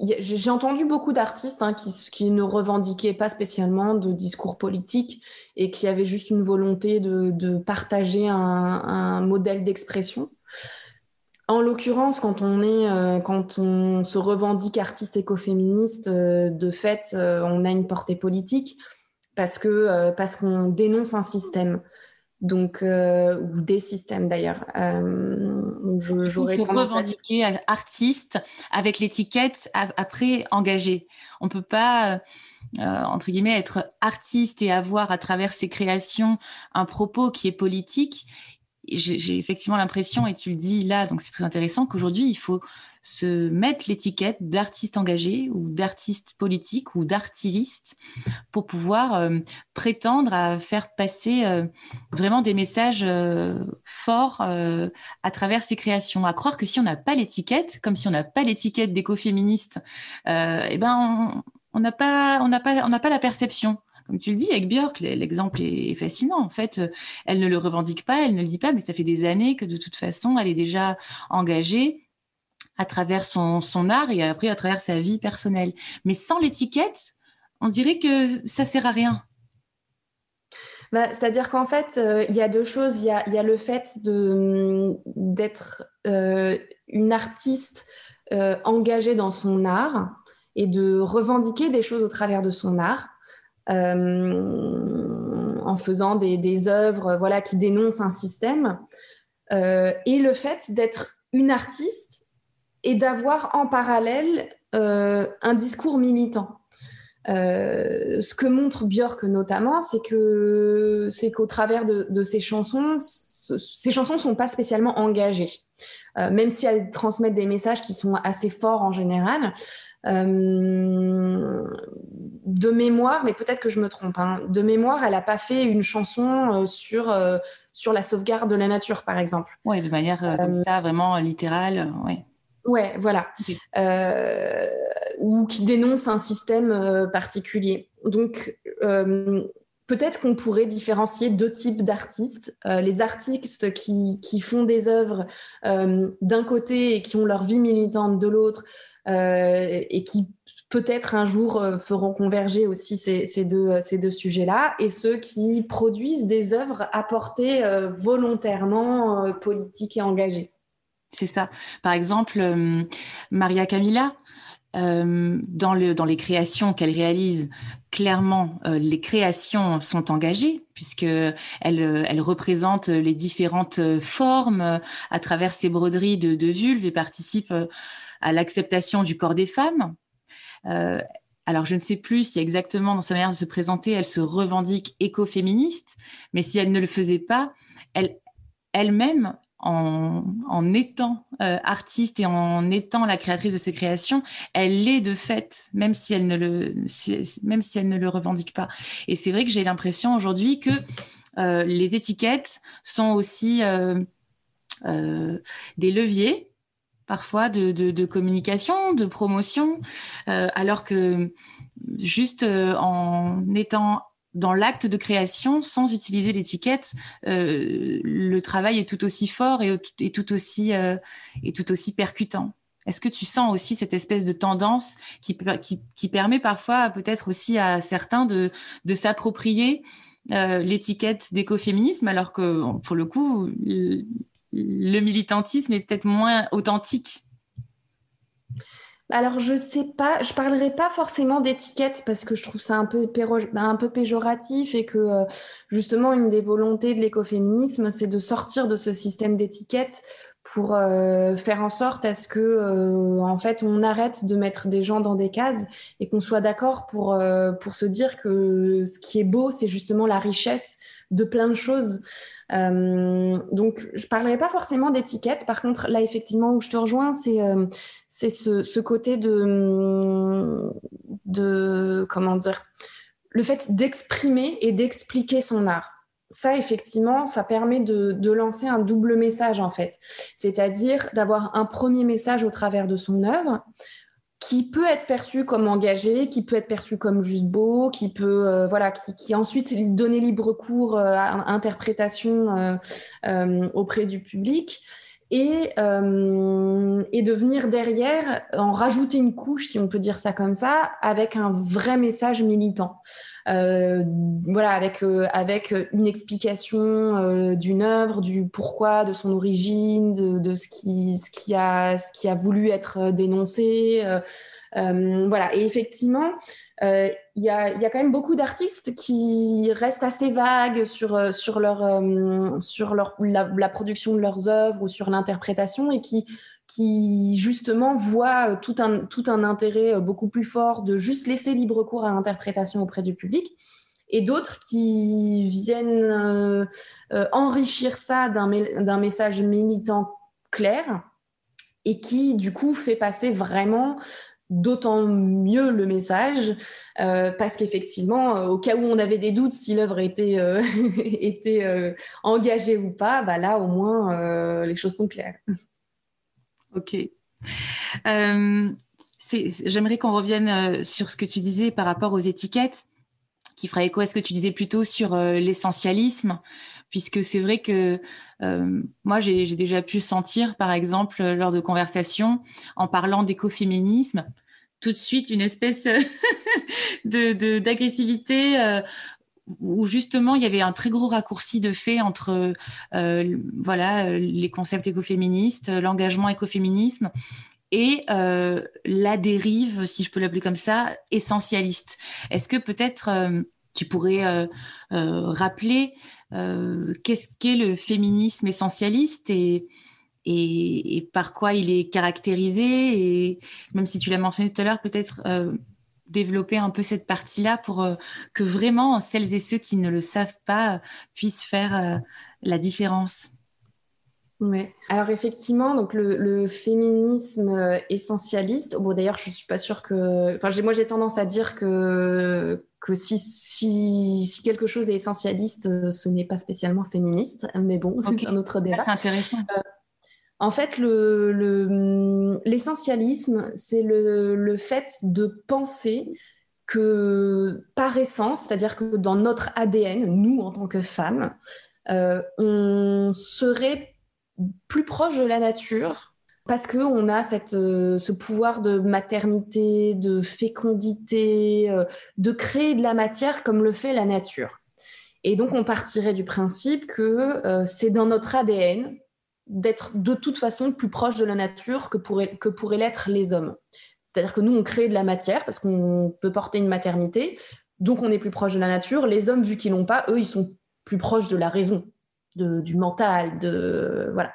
j'ai entendu beaucoup d'artistes hein, qui, ne revendiquaient pas spécialement de discours politique et qui avaient juste une volonté de, partager un modèle d'expression. En l'occurrence, quand on est, euh, quand on se revendique artiste écoféministe, euh, de fait, euh, on a une portée politique parce que parce qu'on dénonce un système, donc ou des systèmes d'ailleurs. J'aurais se revendiquer à... artiste avec l'étiquette après engagé. On peut pas. entre guillemets, être artiste et avoir à travers ses créations un propos qui est politique j'ai effectivement l'impression, et tu le dis là, donc c'est très intéressant, qu'aujourd'hui, il faut se mettre l'étiquette d'artiste engagé ou d'artiste politique ou d'artiviste pour pouvoir euh, prétendre à faire passer euh, vraiment des messages euh, forts à travers ses créations. À croire que si on n'a pas l'étiquette, comme si on n'a pas l'étiquette d'écoféministe, eh ben on n'a pas, pas, on n'a pas la perception comme tu le dis, avec Björk, l'exemple est fascinant. En fait, elle ne le revendique pas, elle ne le dit pas, mais ça fait des années que de toute façon, elle est déjà engagée à travers son, art et après à travers sa vie personnelle. Mais sans l'étiquette, on dirait que ça sert à rien. Bah, C'est-à-dire qu'en fait, euh, il y a deux choses. Il y a, le fait d'être euh, une artiste euh, engagée dans son art et de revendiquer des choses au travers de son art. En faisant des, œuvres voilà, qui dénoncent un système, et le fait d'être une artiste et d'avoir en parallèle euh, un discours militant. Euh, ce que montre Björk notamment, c'est que c'est qu'au travers de, de, ces chansons, ces chansons sont pas spécialement engagées, euh, même si elles transmettent des messages qui sont assez forts en général. Euh, de mémoire, mais peut-être que je me trompe. Hein, de mémoire, elle n'a pas fait une chanson euh, sur sur la sauvegarde de la nature, par exemple. Oui, de manière comme ça, vraiment littérale. Ouais. Ouais, voilà. Euh, ou qui dénonce un système euh, particulier. Donc, euh, peut-être qu'on pourrait différencier deux types d'artistes. les artistes qui, qui, font des œuvres d'un côté et qui ont leur vie militante de l'autre et qui peut-être un jour feront converger aussi ces, deux, ces deux sujets-là, et ceux qui produisent des œuvres à portée volontairement politique et engagée. C'est ça. Par exemple, euh, Maria Camilla, euh, dans, le, dans les créations qu'elle réalise, clairement, euh, les créations sont engagées puisque elle représente les différentes formes à travers ses broderies de, de vulve et participe à l'acceptation du corps des femmes. alors, je ne sais plus si exactement dans sa manière de se présenter, elle se revendique écoféministe, mais si elle ne le faisait pas, elle elle-même en, étant euh, artiste et en étant la créatrice de ses créations, elle l'est de fait, même si elle ne le, même si elle ne le revendique pas. Et c'est vrai que j'ai l'impression aujourd'hui que euh, les étiquettes sont aussi euh, des leviers parfois de, communication, de promotion, alors que juste en étant dans l'acte de création, sans utiliser l'étiquette, euh, le travail est tout aussi fort et, tout aussi euh, et tout aussi percutant. Est-ce que tu sens aussi cette espèce de tendance qui, qui, permet parfois peut-être aussi à certains de, de s'approprier euh, l'étiquette d'écoféminisme alors que pour le coup le militantisme est peut-être moins authentique alors, je sais pas, je parlerai pas forcément d'étiquette parce que je trouve ça un peu, peu péjoratif et que euh, justement, une des volontés de l'écoféminisme, c'est de sortir de ce système d'étiquette pour euh, faire en sorte à ce que, euh, en fait, on arrête de mettre des gens dans des cases et qu'on soit d'accord pour, pour se dire que ce qui est beau, c'est justement la richesse de plein de choses. Euh, donc, je parlerai pas forcément d'étiquette. Par contre, là, effectivement, où je te rejoins, c'est euh, c'est ce, ce, côté de, de comment dire, le fait d'exprimer et d'expliquer son art. Ça, effectivement, ça permet de, de lancer un double message en fait, c'est-à-dire d'avoir un premier message au travers de son œuvre qui peut être perçu comme engagé, qui peut être perçu comme juste beau, qui peut euh, voilà, qui, ensuite donner libre cours euh, à interprétation euh, auprès du public. Et, et de venir derrière, en rajouter une couche, si on peut dire ça comme ça, avec un vrai message militant. Euh, voilà, avec, euh, avec une explication euh, d'une œuvre, du pourquoi, de son origine, de, de, ce, qui, ce, qui a, ce qui a voulu être dénoncé. voilà, et effectivement, il y, a, y, a, quand même beaucoup d'artistes qui restent assez vagues sur, sur, leur, sur leur, la, la, production de leurs œuvres ou sur l'interprétation et qui qui justement voit euh, tout un, tout un intérêt euh, beaucoup plus fort de juste laisser libre cours à l'interprétation auprès du public. et d'autres qui viennent enrichir ça d'un message militant clair et qui du coup fait passer vraiment d'autant mieux le message euh, parce qu'effectivement, euh, au cas où on avait des doutes si l'œuvre était, euh, [laughs] était engagée ou pas, bah là au moins les choses sont claires. Ok. J'aimerais qu'on revienne sur ce que tu disais par rapport aux étiquettes, qui ferait écho à ce que tu disais plutôt sur l'essentialisme puisque c'est vrai que euh, moi, j'ai déjà pu sentir, par exemple, lors de conversations, en parlant d'écoféminisme, tout de suite une espèce [laughs] de d'agressivité. Euh, où justement il y avait un très gros raccourci de fait entre euh, voilà les concepts écoféministes, l'engagement écoféminisme et la dérive, si je peux l'appeler comme ça, essentialiste. Est-ce que peut-être tu pourrais rappeler euh, qu'est-ce qu'est le féminisme essentialiste et, et, par quoi il est caractérisé et même si tu l'as mentionné tout à l'heure, peut-être euh, développer un peu cette partie-là pour euh, que vraiment celles et ceux qui ne le savent pas puissent faire la différence. Oui. Alors effectivement, donc le, féminisme essentialiste. Bon, d'ailleurs, je suis pas sûre que. Enfin, moi, j'ai tendance à dire que que si, si, quelque chose est essentialiste, euh, ce n'est pas spécialement féministe. Mais bon, c'est un autre débat. c'est intéressant. Euh, en fait, l'essentialisme, le, c'est le, fait de penser que par essence, c'est-à-dire que dans notre ADN, nous en tant que femmes, euh, on serait plus proche de la nature parce qu'on a cette, euh, ce pouvoir de maternité, de fécondité, euh, de créer de la matière comme le fait la nature. Et donc on partirait du principe que c'est dans notre ADN d'être de toute façon plus proche de la nature que, pourrait, que pourraient l'être les hommes. C'est-à-dire que nous, on crée de la matière parce qu'on peut porter une maternité, donc on est plus proche de la nature. Les hommes, vu qu'ils l'ont pas, eux, ils sont plus proches de la raison, de, du mental, de voilà.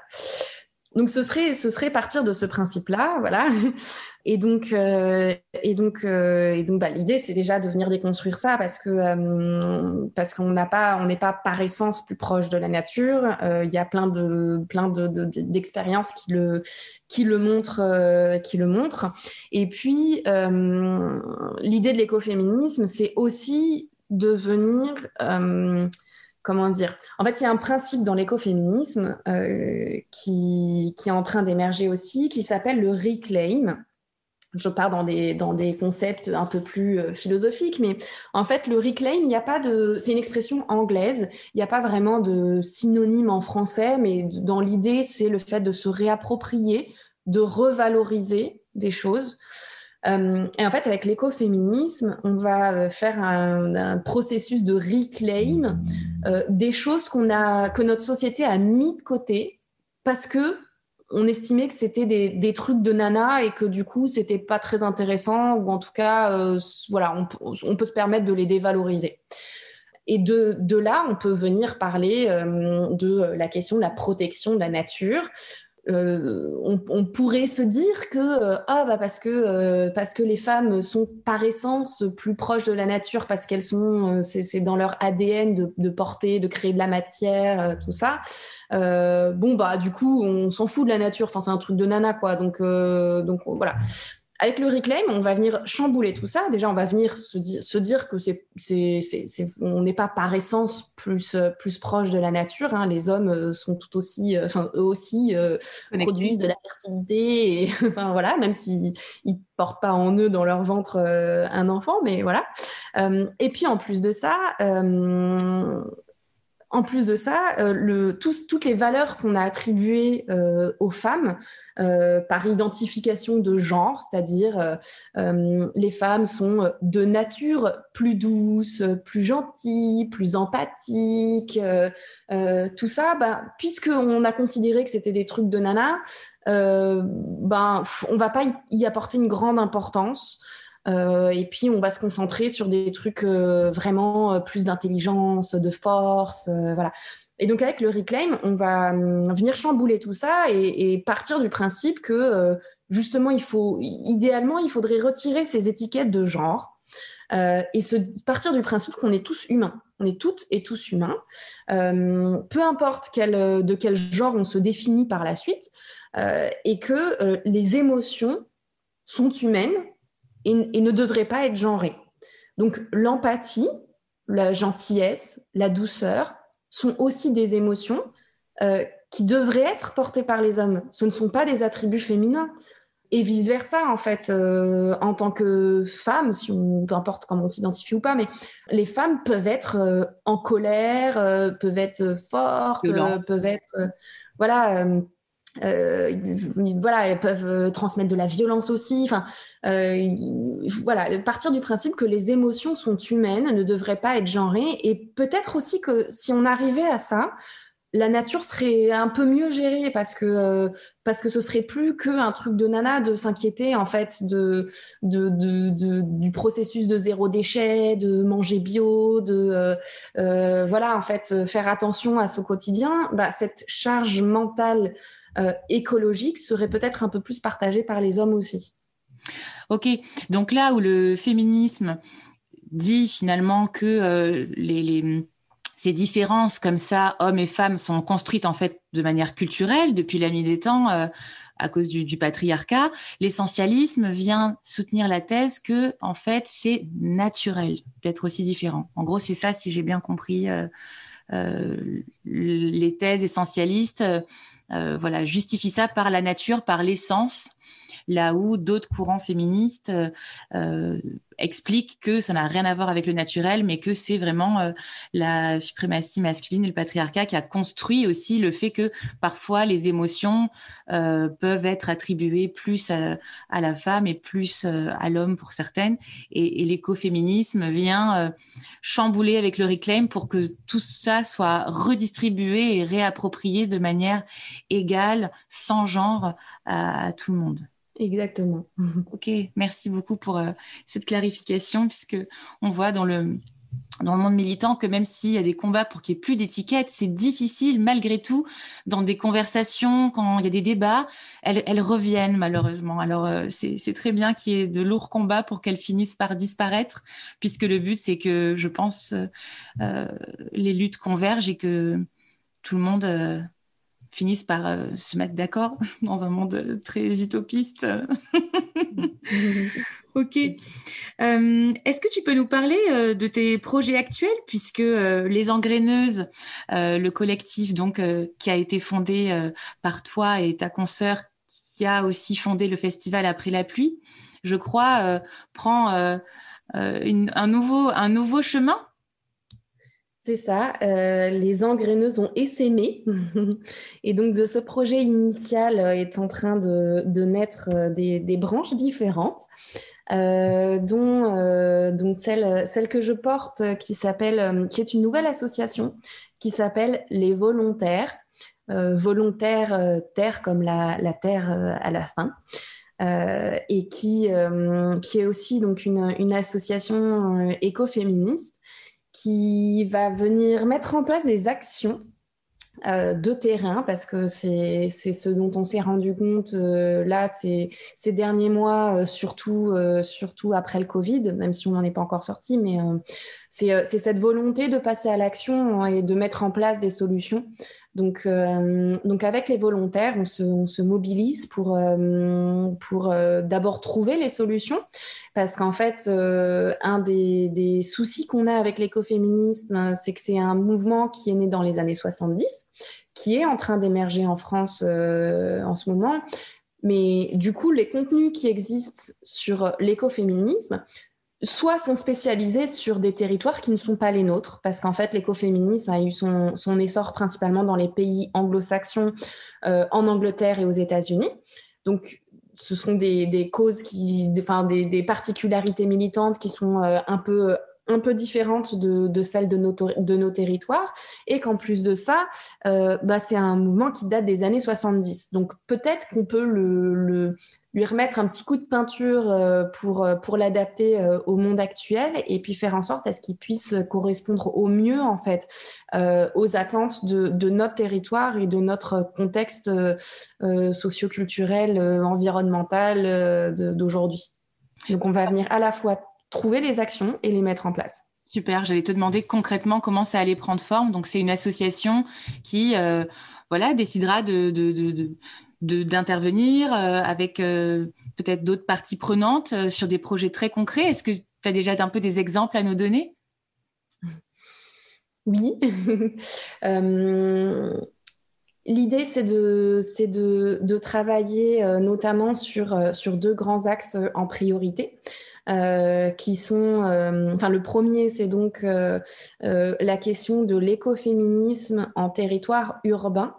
Donc ce serait, ce serait partir de ce principe-là, voilà. Et donc, euh, et donc, euh, et donc, bah, l'idée c'est déjà de venir déconstruire ça parce que euh, parce qu'on n'a pas, on n'est pas par essence plus proche de la nature. Il y a plein de plein de, d'expériences qui le qui le montrent, qui le montrent. Et puis l'idée de l'écoféminisme, c'est aussi de venir comment dire? En fait, il y a un principe dans l'écoféminisme qui, qui, est en train d'émerger aussi, qui s'appelle le reclaim. Je pars dans des, dans des concepts un peu plus euh, philosophiques, mais en fait, le reclaim, il n'y a pas de. C'est une expression anglaise. Il n'y a pas vraiment de synonyme en français, mais dans l'idée, c'est le fait de se réapproprier, de revaloriser des choses. Euh, et en fait, avec l'écoféminisme, on va euh, faire un, processus de reclaim euh, des choses qu'on a, que notre société a mis de côté parce que on estimait que c'était des, trucs de nana et que du coup, c'était pas très intéressant ou en tout cas, voilà, on, peut se permettre de les dévaloriser. Et de, de là, on peut venir parler de la question de la protection de la nature, euh, on, pourrait se dire que euh, ah bah parce que euh, parce que les femmes sont par essence plus proches de la nature parce qu'elles sont c'est dans leur ADN de, de, porter de créer de la matière tout ça bon bah du coup on s'en fout de la nature. Enfin c'est un truc de nana quoi. Donc donc voilà avec le reclaim, on va venir chambouler tout ça. Déjà, on va venir se, dire que c'est, on n'est pas par essence plus, plus proche de la nature. Hein. Les hommes euh, sont tout aussi, euh, enfin, eux aussi euh, produisent de la fertilité. Et, [laughs] enfin, voilà, même s'ils ne portent pas en eux, dans leur ventre, un enfant. Mais voilà. et puis, en plus de ça, en plus de ça, euh, toutes les valeurs qu'on a attribuées euh, aux femmes euh, par identification de genre, c'est-à-dire les femmes sont de nature plus douces, plus gentilles, plus empathiques, tout ça, bah, puisqu'on a considéré que c'était des trucs de nana, ben, on va pas y apporter une grande importance. Euh, et puis, on va se concentrer sur des trucs euh, vraiment euh, plus d'intelligence, de force, voilà. Et donc, avec le reclaim, on va hum, venir chambouler tout ça et, partir du principe que, justement, idéalement, il faudrait retirer ces étiquettes de genre. et partir du principe qu'on est tous humains. On est toutes et tous humains. peu importe de quel genre on se définit par la suite, et que les émotions sont humaines et, et ne devraient pas être genrées. Donc l'empathie, la gentillesse, la douceur sont aussi des émotions euh, qui devraient être portées par les hommes. Ce ne sont pas des attributs féminins. Et vice-versa, en fait, euh, en tant que femme, si on, peu importe comment on s'identifie ou pas, mais les femmes peuvent être euh, en colère, peuvent être fortes, peuvent être... voilà euh, voilà, elles peuvent euh, transmettre de la violence aussi. Enfin, euh, voilà, partir du principe que les émotions sont humaines, ne devraient pas être genrées, et peut-être aussi que si on arrivait à ça, la nature serait un peu mieux gérée parce que parce que ce serait plus que un truc de nana de s'inquiéter en fait de, de, de, du processus de zéro déchet, de manger bio, de voilà en fait faire attention à son quotidien. Bah, cette charge mentale euh, écologique serait peut-être un peu plus partagé par les hommes aussi. Ok, donc là où le féminisme dit finalement que euh, ces différences comme ça, hommes et femmes, sont construites en fait de manière culturelle depuis la nuit des temps euh, à cause du patriarcat. L'essentialisme vient soutenir la thèse que en fait c'est naturel d'être aussi différent. En gros, c'est ça, si j'ai bien compris les thèses essentialistes. Euh, voilà, justifie ça par la nature, par l'essence, là où d'autres courants féministes euh, euh, expliquent que ça n'a rien à voir avec le naturel, mais que c'est vraiment la suprématie masculine et le patriarcat qui a construit aussi le fait que parfois les émotions peuvent être attribuées plus à, la femme et plus à l'homme pour certaines. Et l'écoféminisme vient chambouler avec le reclaim pour que tout ça soit redistribué et réapproprié de manière égale, sans genre, à, tout le monde. Exactement. [laughs] Ok, merci beaucoup pour euh, cette clarification, puisque on voit dans le dans le monde militant que même s'il y a des combats pour qu'il n'y ait plus d'étiquettes, c'est difficile malgré tout dans des conversations, quand il y a des débats, elles, reviennent malheureusement. Alors euh, c'est très bien qu'il y ait de lourds combats pour qu'elles finissent par disparaître, puisque le but c'est que je pense euh, les luttes convergent et que tout le monde euh, finisse par se mettre d'accord [laughs] dans un monde très utopiste. [laughs] Ok. Euh, est-ce que tu peux nous parler euh, de tes projets actuels, puisque euh, les Engraineuses, le collectif donc qui a été fondé par toi et ta consoeur, qui a aussi fondé le festival Après la pluie, je crois, prend un nouveau un nouveau chemin? C'est ça, les engraineuses ont essaimé. [laughs] et donc de ce projet initial est en train de, naître des, branches différentes. Euh, dont, euh, celle, que je porte, euh, qui s'appelle, qui est une nouvelle association, qui s'appelle les volontaires. volontaires, terre comme la, terre à la fin. et qui, est aussi donc une association écoféministe qui va venir mettre en place des actions euh, de terrain parce que c'est ce dont on s'est rendu compte euh, là ces, ces derniers mois, euh, surtout, surtout après le Covid, même si on n'en est pas encore sorti, mais c'est cette volonté de passer à l'action et de mettre en place des solutions. Donc, donc avec les volontaires, on se, mobilise pour, pour d'abord trouver les solutions parce qu'en fait, un des, des soucis qu'on a avec l'écoféminisme, c'est que c'est un mouvement qui est né dans les années 70 qui est en train d'émerger en France euh, en ce moment. Mais du coup, les contenus qui existent sur l'écoféminisme, soit sont spécialisés sur des territoires qui ne sont pas les nôtres, parce qu'en fait, l'écoféminisme a eu son, essor principalement dans les pays anglo-saxons, euh, en Angleterre et aux États-Unis. Donc, ce sont des, causes qui, enfin, des, particularités militantes qui sont euh, un peu un peu différente de, celle de nos, de nos territoires et qu'en plus de ça, euh, bah, c'est un mouvement qui date des années 70. Donc peut-être qu'on peut le, lui remettre un petit coup de peinture euh, pour, euh, pour l'adapter au monde actuel et puis faire en sorte à ce qu'il puisse correspondre au mieux en fait aux attentes de, de, notre territoire et de notre contexte socioculturel, environnemental d'aujourd'hui. Donc on va venir à la fois trouver les actions et les mettre en place. Super, j'allais te demander concrètement comment ça allait prendre forme. Donc c'est une association qui euh, voilà, décidera de, d'intervenir avec peut-être d'autres parties prenantes sur des projets très concrets. Est-ce que tu as déjà un peu des exemples à nous donner? Oui. [laughs] L'idée, c'est de, travailler euh, notamment sur, euh, deux grands axes euh, en priorité. Euh, qui sont, enfin le premier, c'est donc la question de l'écoféminisme en territoire urbain.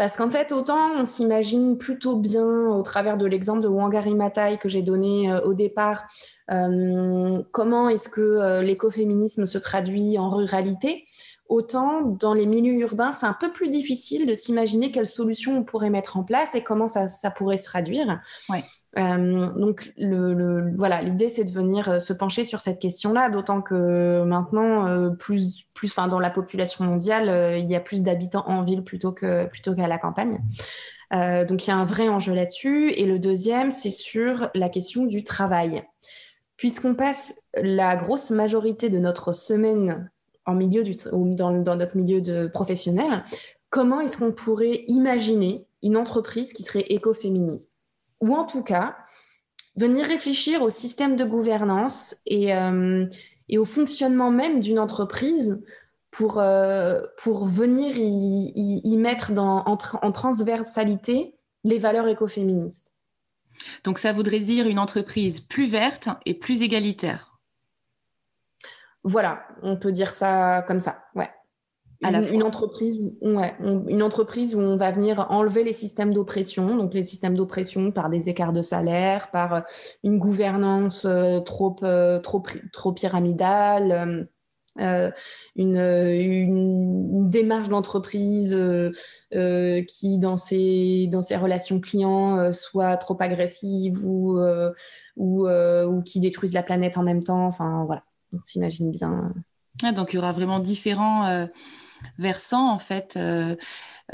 Parce qu'en fait, autant on s'imagine plutôt bien au travers de l'exemple de Wangari Maathai que j'ai donné au départ, comment est-ce que l'écoféminisme se traduit en ruralité Autant dans les milieux urbains, c'est un peu plus difficile de s'imaginer quelles solutions on pourrait mettre en place et comment ça, pourrait se traduire. Euh, donc voilà, l'idée c'est de venir euh, se pencher sur cette question-là, d'autant que maintenant, euh, plus, plus, enfin, dans la population mondiale, il y a plus d'habitants en ville plutôt que plutôt qu'à la campagne. donc il y a un vrai enjeu là-dessus. Et le deuxième, c'est sur la question du travail, puisqu'on passe la grosse majorité de notre semaine en milieu du, dans, notre milieu de professionnel, comment est-ce qu'on pourrait imaginer une entreprise qui serait écoféministe? Ou en tout cas, venir réfléchir au système de gouvernance et, euh, et au fonctionnement même d'une entreprise pour, euh, pour venir y, mettre dans, en, en, transversalité les valeurs écoféministes. Donc ça voudrait dire une entreprise plus verte et plus égalitaire. Voilà, on peut dire ça comme ça, ouais. Une, entreprise, où, ouais, une entreprise où on va venir enlever les systèmes d'oppression, donc les systèmes d'oppression par des écarts de salaire, par euh, une gouvernance euh, trop, euh, trop, trop pyramidale, une, une, démarche d'entreprise qui, dans ses, dans ses relations clients, soit trop agressive ou, ou, ou qui détruise la planète en même temps. Enfin, voilà. On s'imagine bien. donc il y aura vraiment différents euh, versants en fait. Euh,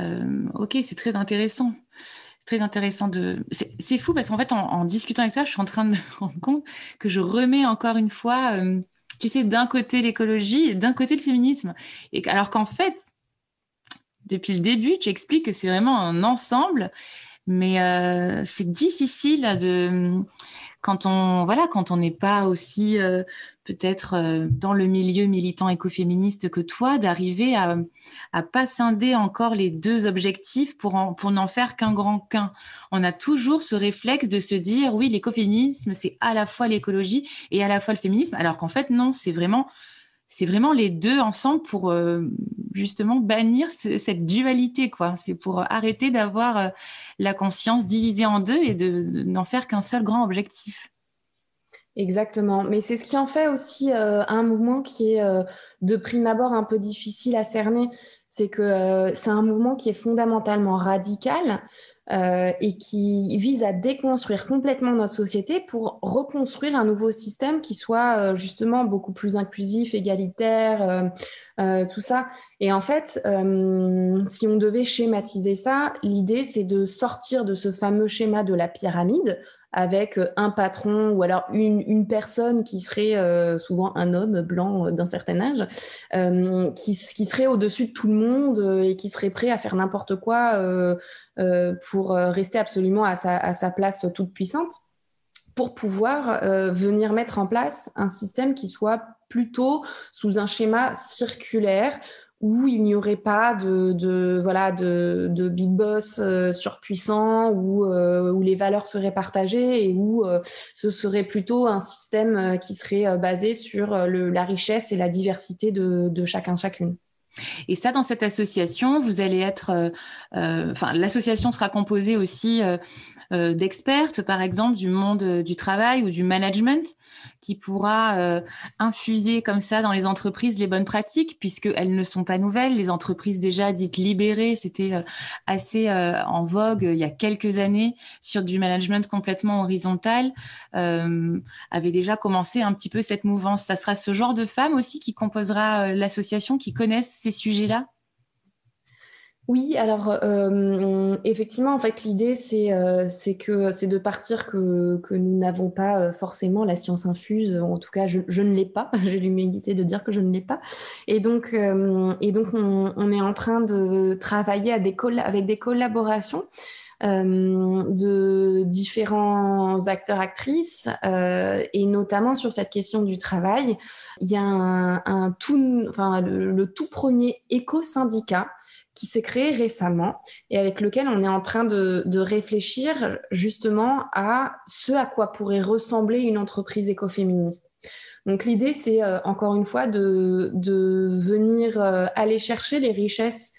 euh, ok, c'est très intéressant. C'est très intéressant de. C'est fou parce qu'en fait, en, discutant avec toi, je suis en train de [laughs] me rendre compte que je remets encore une fois, tu sais, d'un côté l'écologie et d'un côté le féminisme. Et alors qu'en fait, depuis le début, tu expliques que c'est vraiment un ensemble, mais c'est difficile de quand on voilà quand on n'est pas aussi euh, peut-être euh, dans le milieu militant écoféministe que toi d'arriver à à pas scinder encore les deux objectifs pour pour n'en faire qu'un grand qu'un. On a toujours ce réflexe de se dire oui l'écoféminisme c'est à la fois l'écologie et à la fois le féminisme alors qu'en fait non c'est vraiment c'est vraiment les deux ensemble pour euh, justement bannir cette dualité quoi c'est pour arrêter d'avoir euh, la conscience divisée en deux et de, n'en faire qu'un seul grand objectif Exactement, mais c'est ce qui en fait aussi euh, un mouvement qui est de prime abord un peu difficile à cerner. C'est que c'est un mouvement qui est fondamentalement radical, euh, et qui vise à déconstruire complètement notre société pour reconstruire un nouveau système qui soit euh, justement beaucoup plus inclusif, égalitaire, euh, tout ça. Et en fait, si on devait schématiser ça, l'idée c'est de sortir de ce fameux schéma de la pyramide avec un patron ou alors une, personne qui serait souvent un homme blanc d'un certain âge, qui, serait au-dessus de tout le monde et qui serait prêt à faire n'importe quoi euh, pour euh, rester absolument à sa, place toute puissante, pour pouvoir euh, venir mettre en place un système qui soit plutôt sous un schéma circulaire où il n'y aurait pas de, de voilà de, de, big boss euh, surpuissant où, euh, où les valeurs seraient partagées et où euh, ce serait plutôt un système qui serait basé sur le, la richesse et la diversité de, de chacun chacune. Et ça, dans cette association, vous allez être, enfin, l'association sera composée aussi euh, euh, d'expertes, par exemple, du monde du travail ou du management, qui pourra euh, infuser comme ça dans les entreprises les bonnes pratiques, puisqu'elles ne sont pas nouvelles. Les entreprises déjà dites libérées, c'était euh, assez en vogue il y a quelques années sur du management complètement horizontal, avait déjà commencé un petit peu cette mouvance. Ça sera ce genre de femmes aussi qui composera l'association, qui connaissent ces sujets-là? Oui, alors euh, effectivement, en fait, l'idée c'est euh, que c'est de partir que, que nous n'avons pas euh, forcément la science infuse. En tout cas, je, je ne l'ai pas. [laughs] J'ai l'humilité de dire que je ne l'ai pas. Et donc et donc on, on, est en train de travailler à des avec des collaborations. de différents acteurs actrices et notamment sur cette question du travail il y a un, un tout enfin le, le tout premier éco syndicat qui s'est créé récemment et avec lequel on est en train de, réfléchir justement à ce à quoi pourrait ressembler une entreprise écoféministe. Donc l'idée, c'est euh, encore une fois de, venir euh, aller chercher les richesses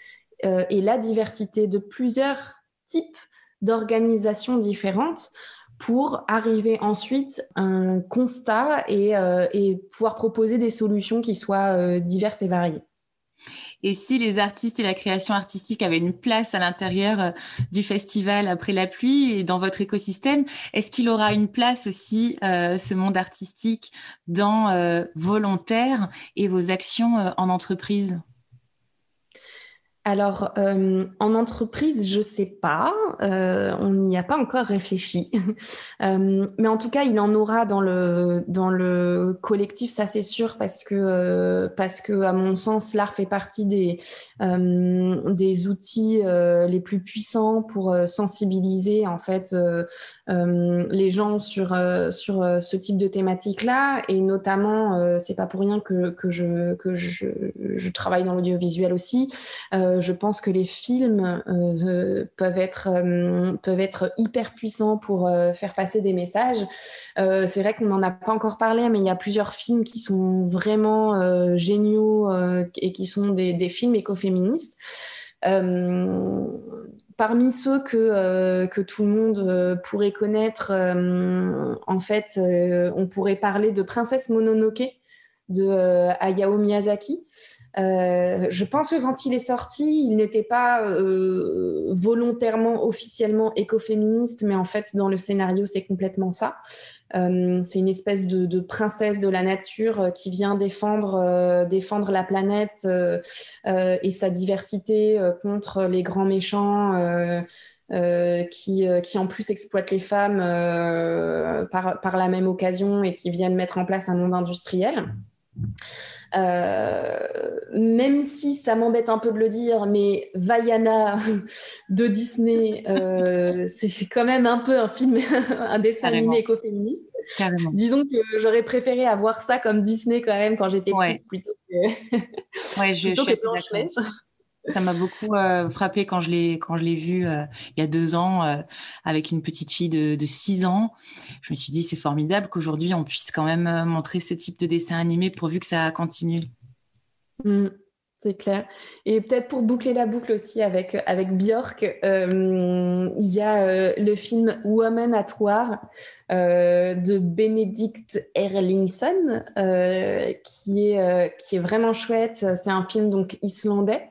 euh, et la diversité de plusieurs types d'organisations différentes pour arriver ensuite à un constat et, et pouvoir proposer des solutions qui soient diverses et variées. Et si les artistes et la création artistique avaient une place à l'intérieur euh, du festival après la pluie et dans votre écosystème, est-ce qu'il aura une place aussi, euh, ce monde artistique, dans euh, volontaire et vos actions en entreprise? Alors, euh, en entreprise, je sais pas. Euh, on n'y a pas encore réfléchi. [laughs] euh, mais en tout cas, il en aura dans le, collectif, ça c'est sûr, parce que, à mon sens, l'art fait partie des, outils les plus puissants pour sensibiliser, en fait, les gens sur, ce type de thématique-là. Et notamment, c'est pas pour rien que, je travaille dans l'audiovisuel aussi. Euh, je pense que les films euh, peuvent, être, euh, peuvent être hyper puissants pour faire passer des messages. c'est vrai qu'on n'en a pas encore parlé, mais il y a plusieurs films qui sont vraiment géniaux et qui sont des, des films écoféministes. parmi ceux que, que tout le monde pourrait connaître, en fait, on pourrait parler de Princesse Mononoke de Hayao Miyazaki. Euh, je pense que quand il est sorti, il n'était pas euh, volontairement, officiellement écoféministe, mais en fait, dans le scénario, c'est complètement ça. Euh, c'est une espèce de, princesse de la nature qui vient défendre, la planète et sa diversité contre les grands méchants. qui, qui en plus exploitent les femmes par, par la même occasion et qui viennent mettre en place un monde industriel. Euh, même si ça m'embête un peu de le dire, mais Vaiana [laughs] de Disney, euh, [laughs] c'est quand même un peu un film, [laughs] un dessin animé écoféministe. Disons que j'aurais préféré avoir ça comme Disney quand même quand j'étais petite plutôt que, ouais, je, plutôt ça m'a beaucoup euh, frappé quand je l'ai quand je l'ai vu euh, il y a deux ans euh, avec une petite fille de, six ans. Je me suis dit c'est formidable qu'aujourd'hui on puisse quand même montrer ce type de dessin animé pourvu que ça continue. Mm, c'est clair. Et peut-être pour boucler la boucle aussi avec avec Björk, il y a le film Woman at War de Benedict Erlingsson qui est qui est vraiment chouette. C'est un film donc islandais.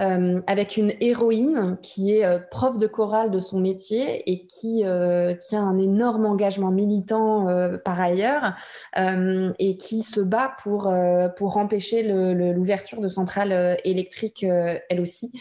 Euh, avec une héroïne qui est euh, prof de chorale de son métier et qui, euh, qui a un énorme engagement militant par ailleurs et qui se bat pour, pour empêcher l'ouverture de centrales électriques elle aussi.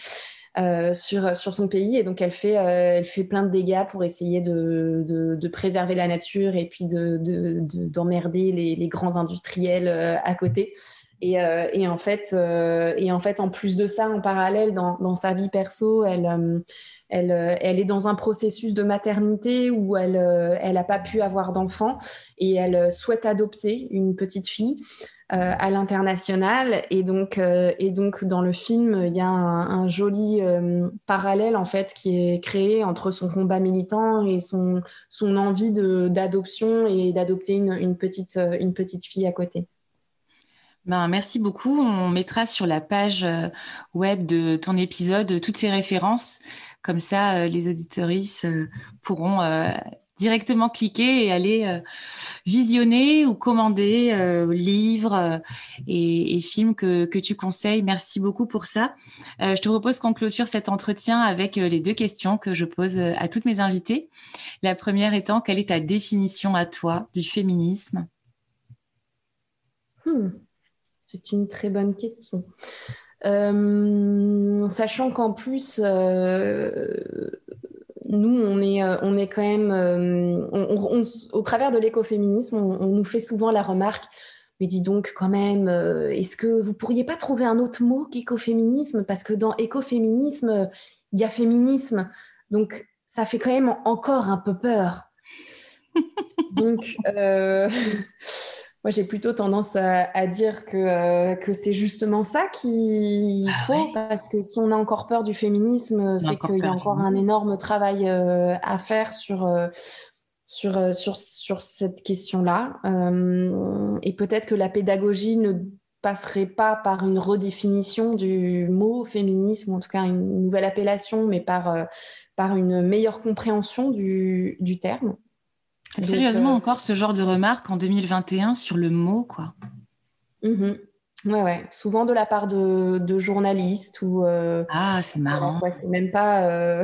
sur, sur son pays et donc elle fait, elle fait plein de dégâts pour essayer de, de, préserver la nature et puis d'emmerder de, les, les, grands industriels à côté. Et, euh, et, en fait, euh, et en fait, en plus de ça, en parallèle, dans, sa vie perso, elle, euh, elle, elle, est dans un processus de maternité où elle n'a pas pu avoir d'enfant et elle souhaite adopter une petite fille. à l'international et donc et donc dans le film il y a un, joli parallèle en fait qui est créé entre son combat militant et son son envie d'adoption et d'adopter une petite une petite fille à côté. Ben, merci beaucoup. On mettra sur la page euh, web de ton épisode toutes ces références. Comme ça, euh, les auditoristes euh, pourront directement cliquer et aller visionner ou commander livres et, films que, que, tu conseilles. Merci beaucoup pour ça. je te propose qu'on clôture cet entretien avec les deux questions que je pose à toutes mes invitées. La première étant, quelle est ta définition à toi du féminisme? Hmm. C'est une très bonne question. sachant qu'en plus, nous, on est, on est quand même, au travers de l'écoféminisme, on, nous fait souvent la remarque mais dis donc, quand même, euh, est-ce que vous pourriez pas trouver un autre mot qu'écoféminisme? Parce que dans écoféminisme, il y a féminisme. Donc, ça fait quand même encore un peu peur. donc, euh, [laughs] moi, j'ai plutôt tendance à, dire que, euh, que c'est justement ça qu'il ah faut. Parce que si on a encore peur du féminisme, c'est qu'il y a encore un énorme travail à faire sur euh, sur, sur cette question-là. Euh, et peut-être que la pédagogie ne passerait pas par une redéfinition du mot féminisme, ou en tout cas une nouvelle appellation, mais par, euh, par une meilleure compréhension du, du terme. Sérieusement, encore ce genre de remarques en 2021 sur le mot, quoi. Mm-hmm. Ouais, ouais. Souvent de la part de, de journalistes ou. ah, c'est marrant. Ouais, c'est même pas. [laughs]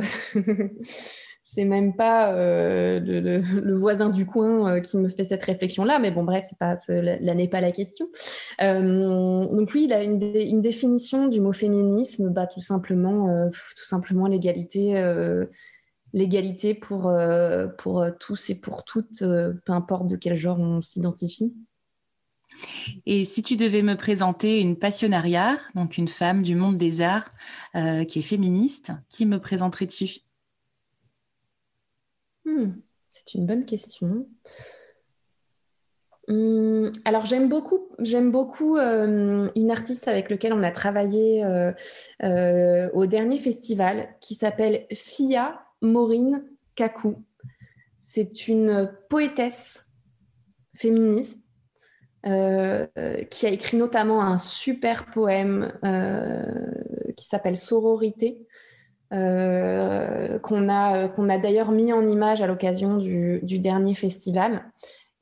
c'est même pas euh, le, voisin du coin euh, qui me fait cette réflexion-là, mais bon, bref, c'est pas, là n'est pas la question. Euh, donc oui, il a une, une, définition du mot féminisme, bah, tout simplement, tout simplement l'égalité, l'égalité pour, pour tous et pour toutes, peu importe de quel genre on s'identifie. Et si tu devais me présenter une passionnariat, donc une femme du monde des arts qui est féministe, qui me présenterais-tu? Hmm, c'est une bonne question. Hmm, alors j'aime beaucoup, j'aime beaucoup euh, une artiste avec laquelle on a travaillé euh, euh, au dernier festival qui s'appelle Fia Maureen Kaku. C'est une poétesse féministe qui a écrit notamment un super poème qui s'appelle Sororité, euh, qu'on a d'ailleurs mis en image à l'occasion du, dernier festival.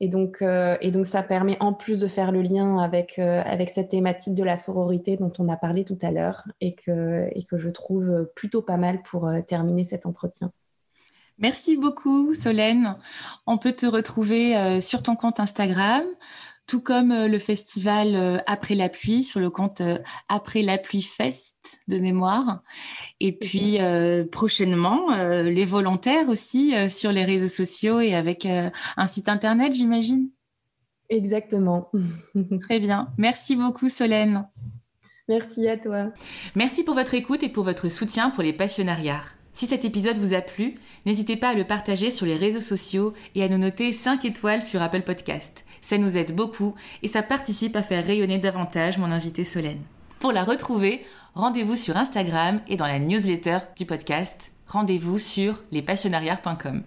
Et donc, euh, et donc, ça permet en plus de faire le lien avec, euh, avec cette thématique de la sororité dont on a parlé tout à l'heure et que, et que je trouve plutôt pas mal pour terminer cet entretien. Merci beaucoup, Solène. On peut te retrouver sur ton compte Instagram tout comme euh, le festival euh, Après la pluie sur le compte euh, Après la pluie Fest de mémoire. Et puis prochainement, les volontaires aussi sur les réseaux sociaux et avec un site internet, j'imagine. Exactement. [laughs] Très bien. Merci beaucoup, Solène. Merci à toi. Merci pour votre écoute et pour votre soutien pour les passionnariats. Si cet épisode vous a plu, n'hésitez pas à le partager sur les réseaux sociaux et à nous noter 5 étoiles sur Apple Podcast. Ça nous aide beaucoup et ça participe à faire rayonner davantage mon invité Solène. Pour la retrouver, rendez-vous sur Instagram et dans la newsletter du podcast. Rendez-vous sur lespassionnariats.com.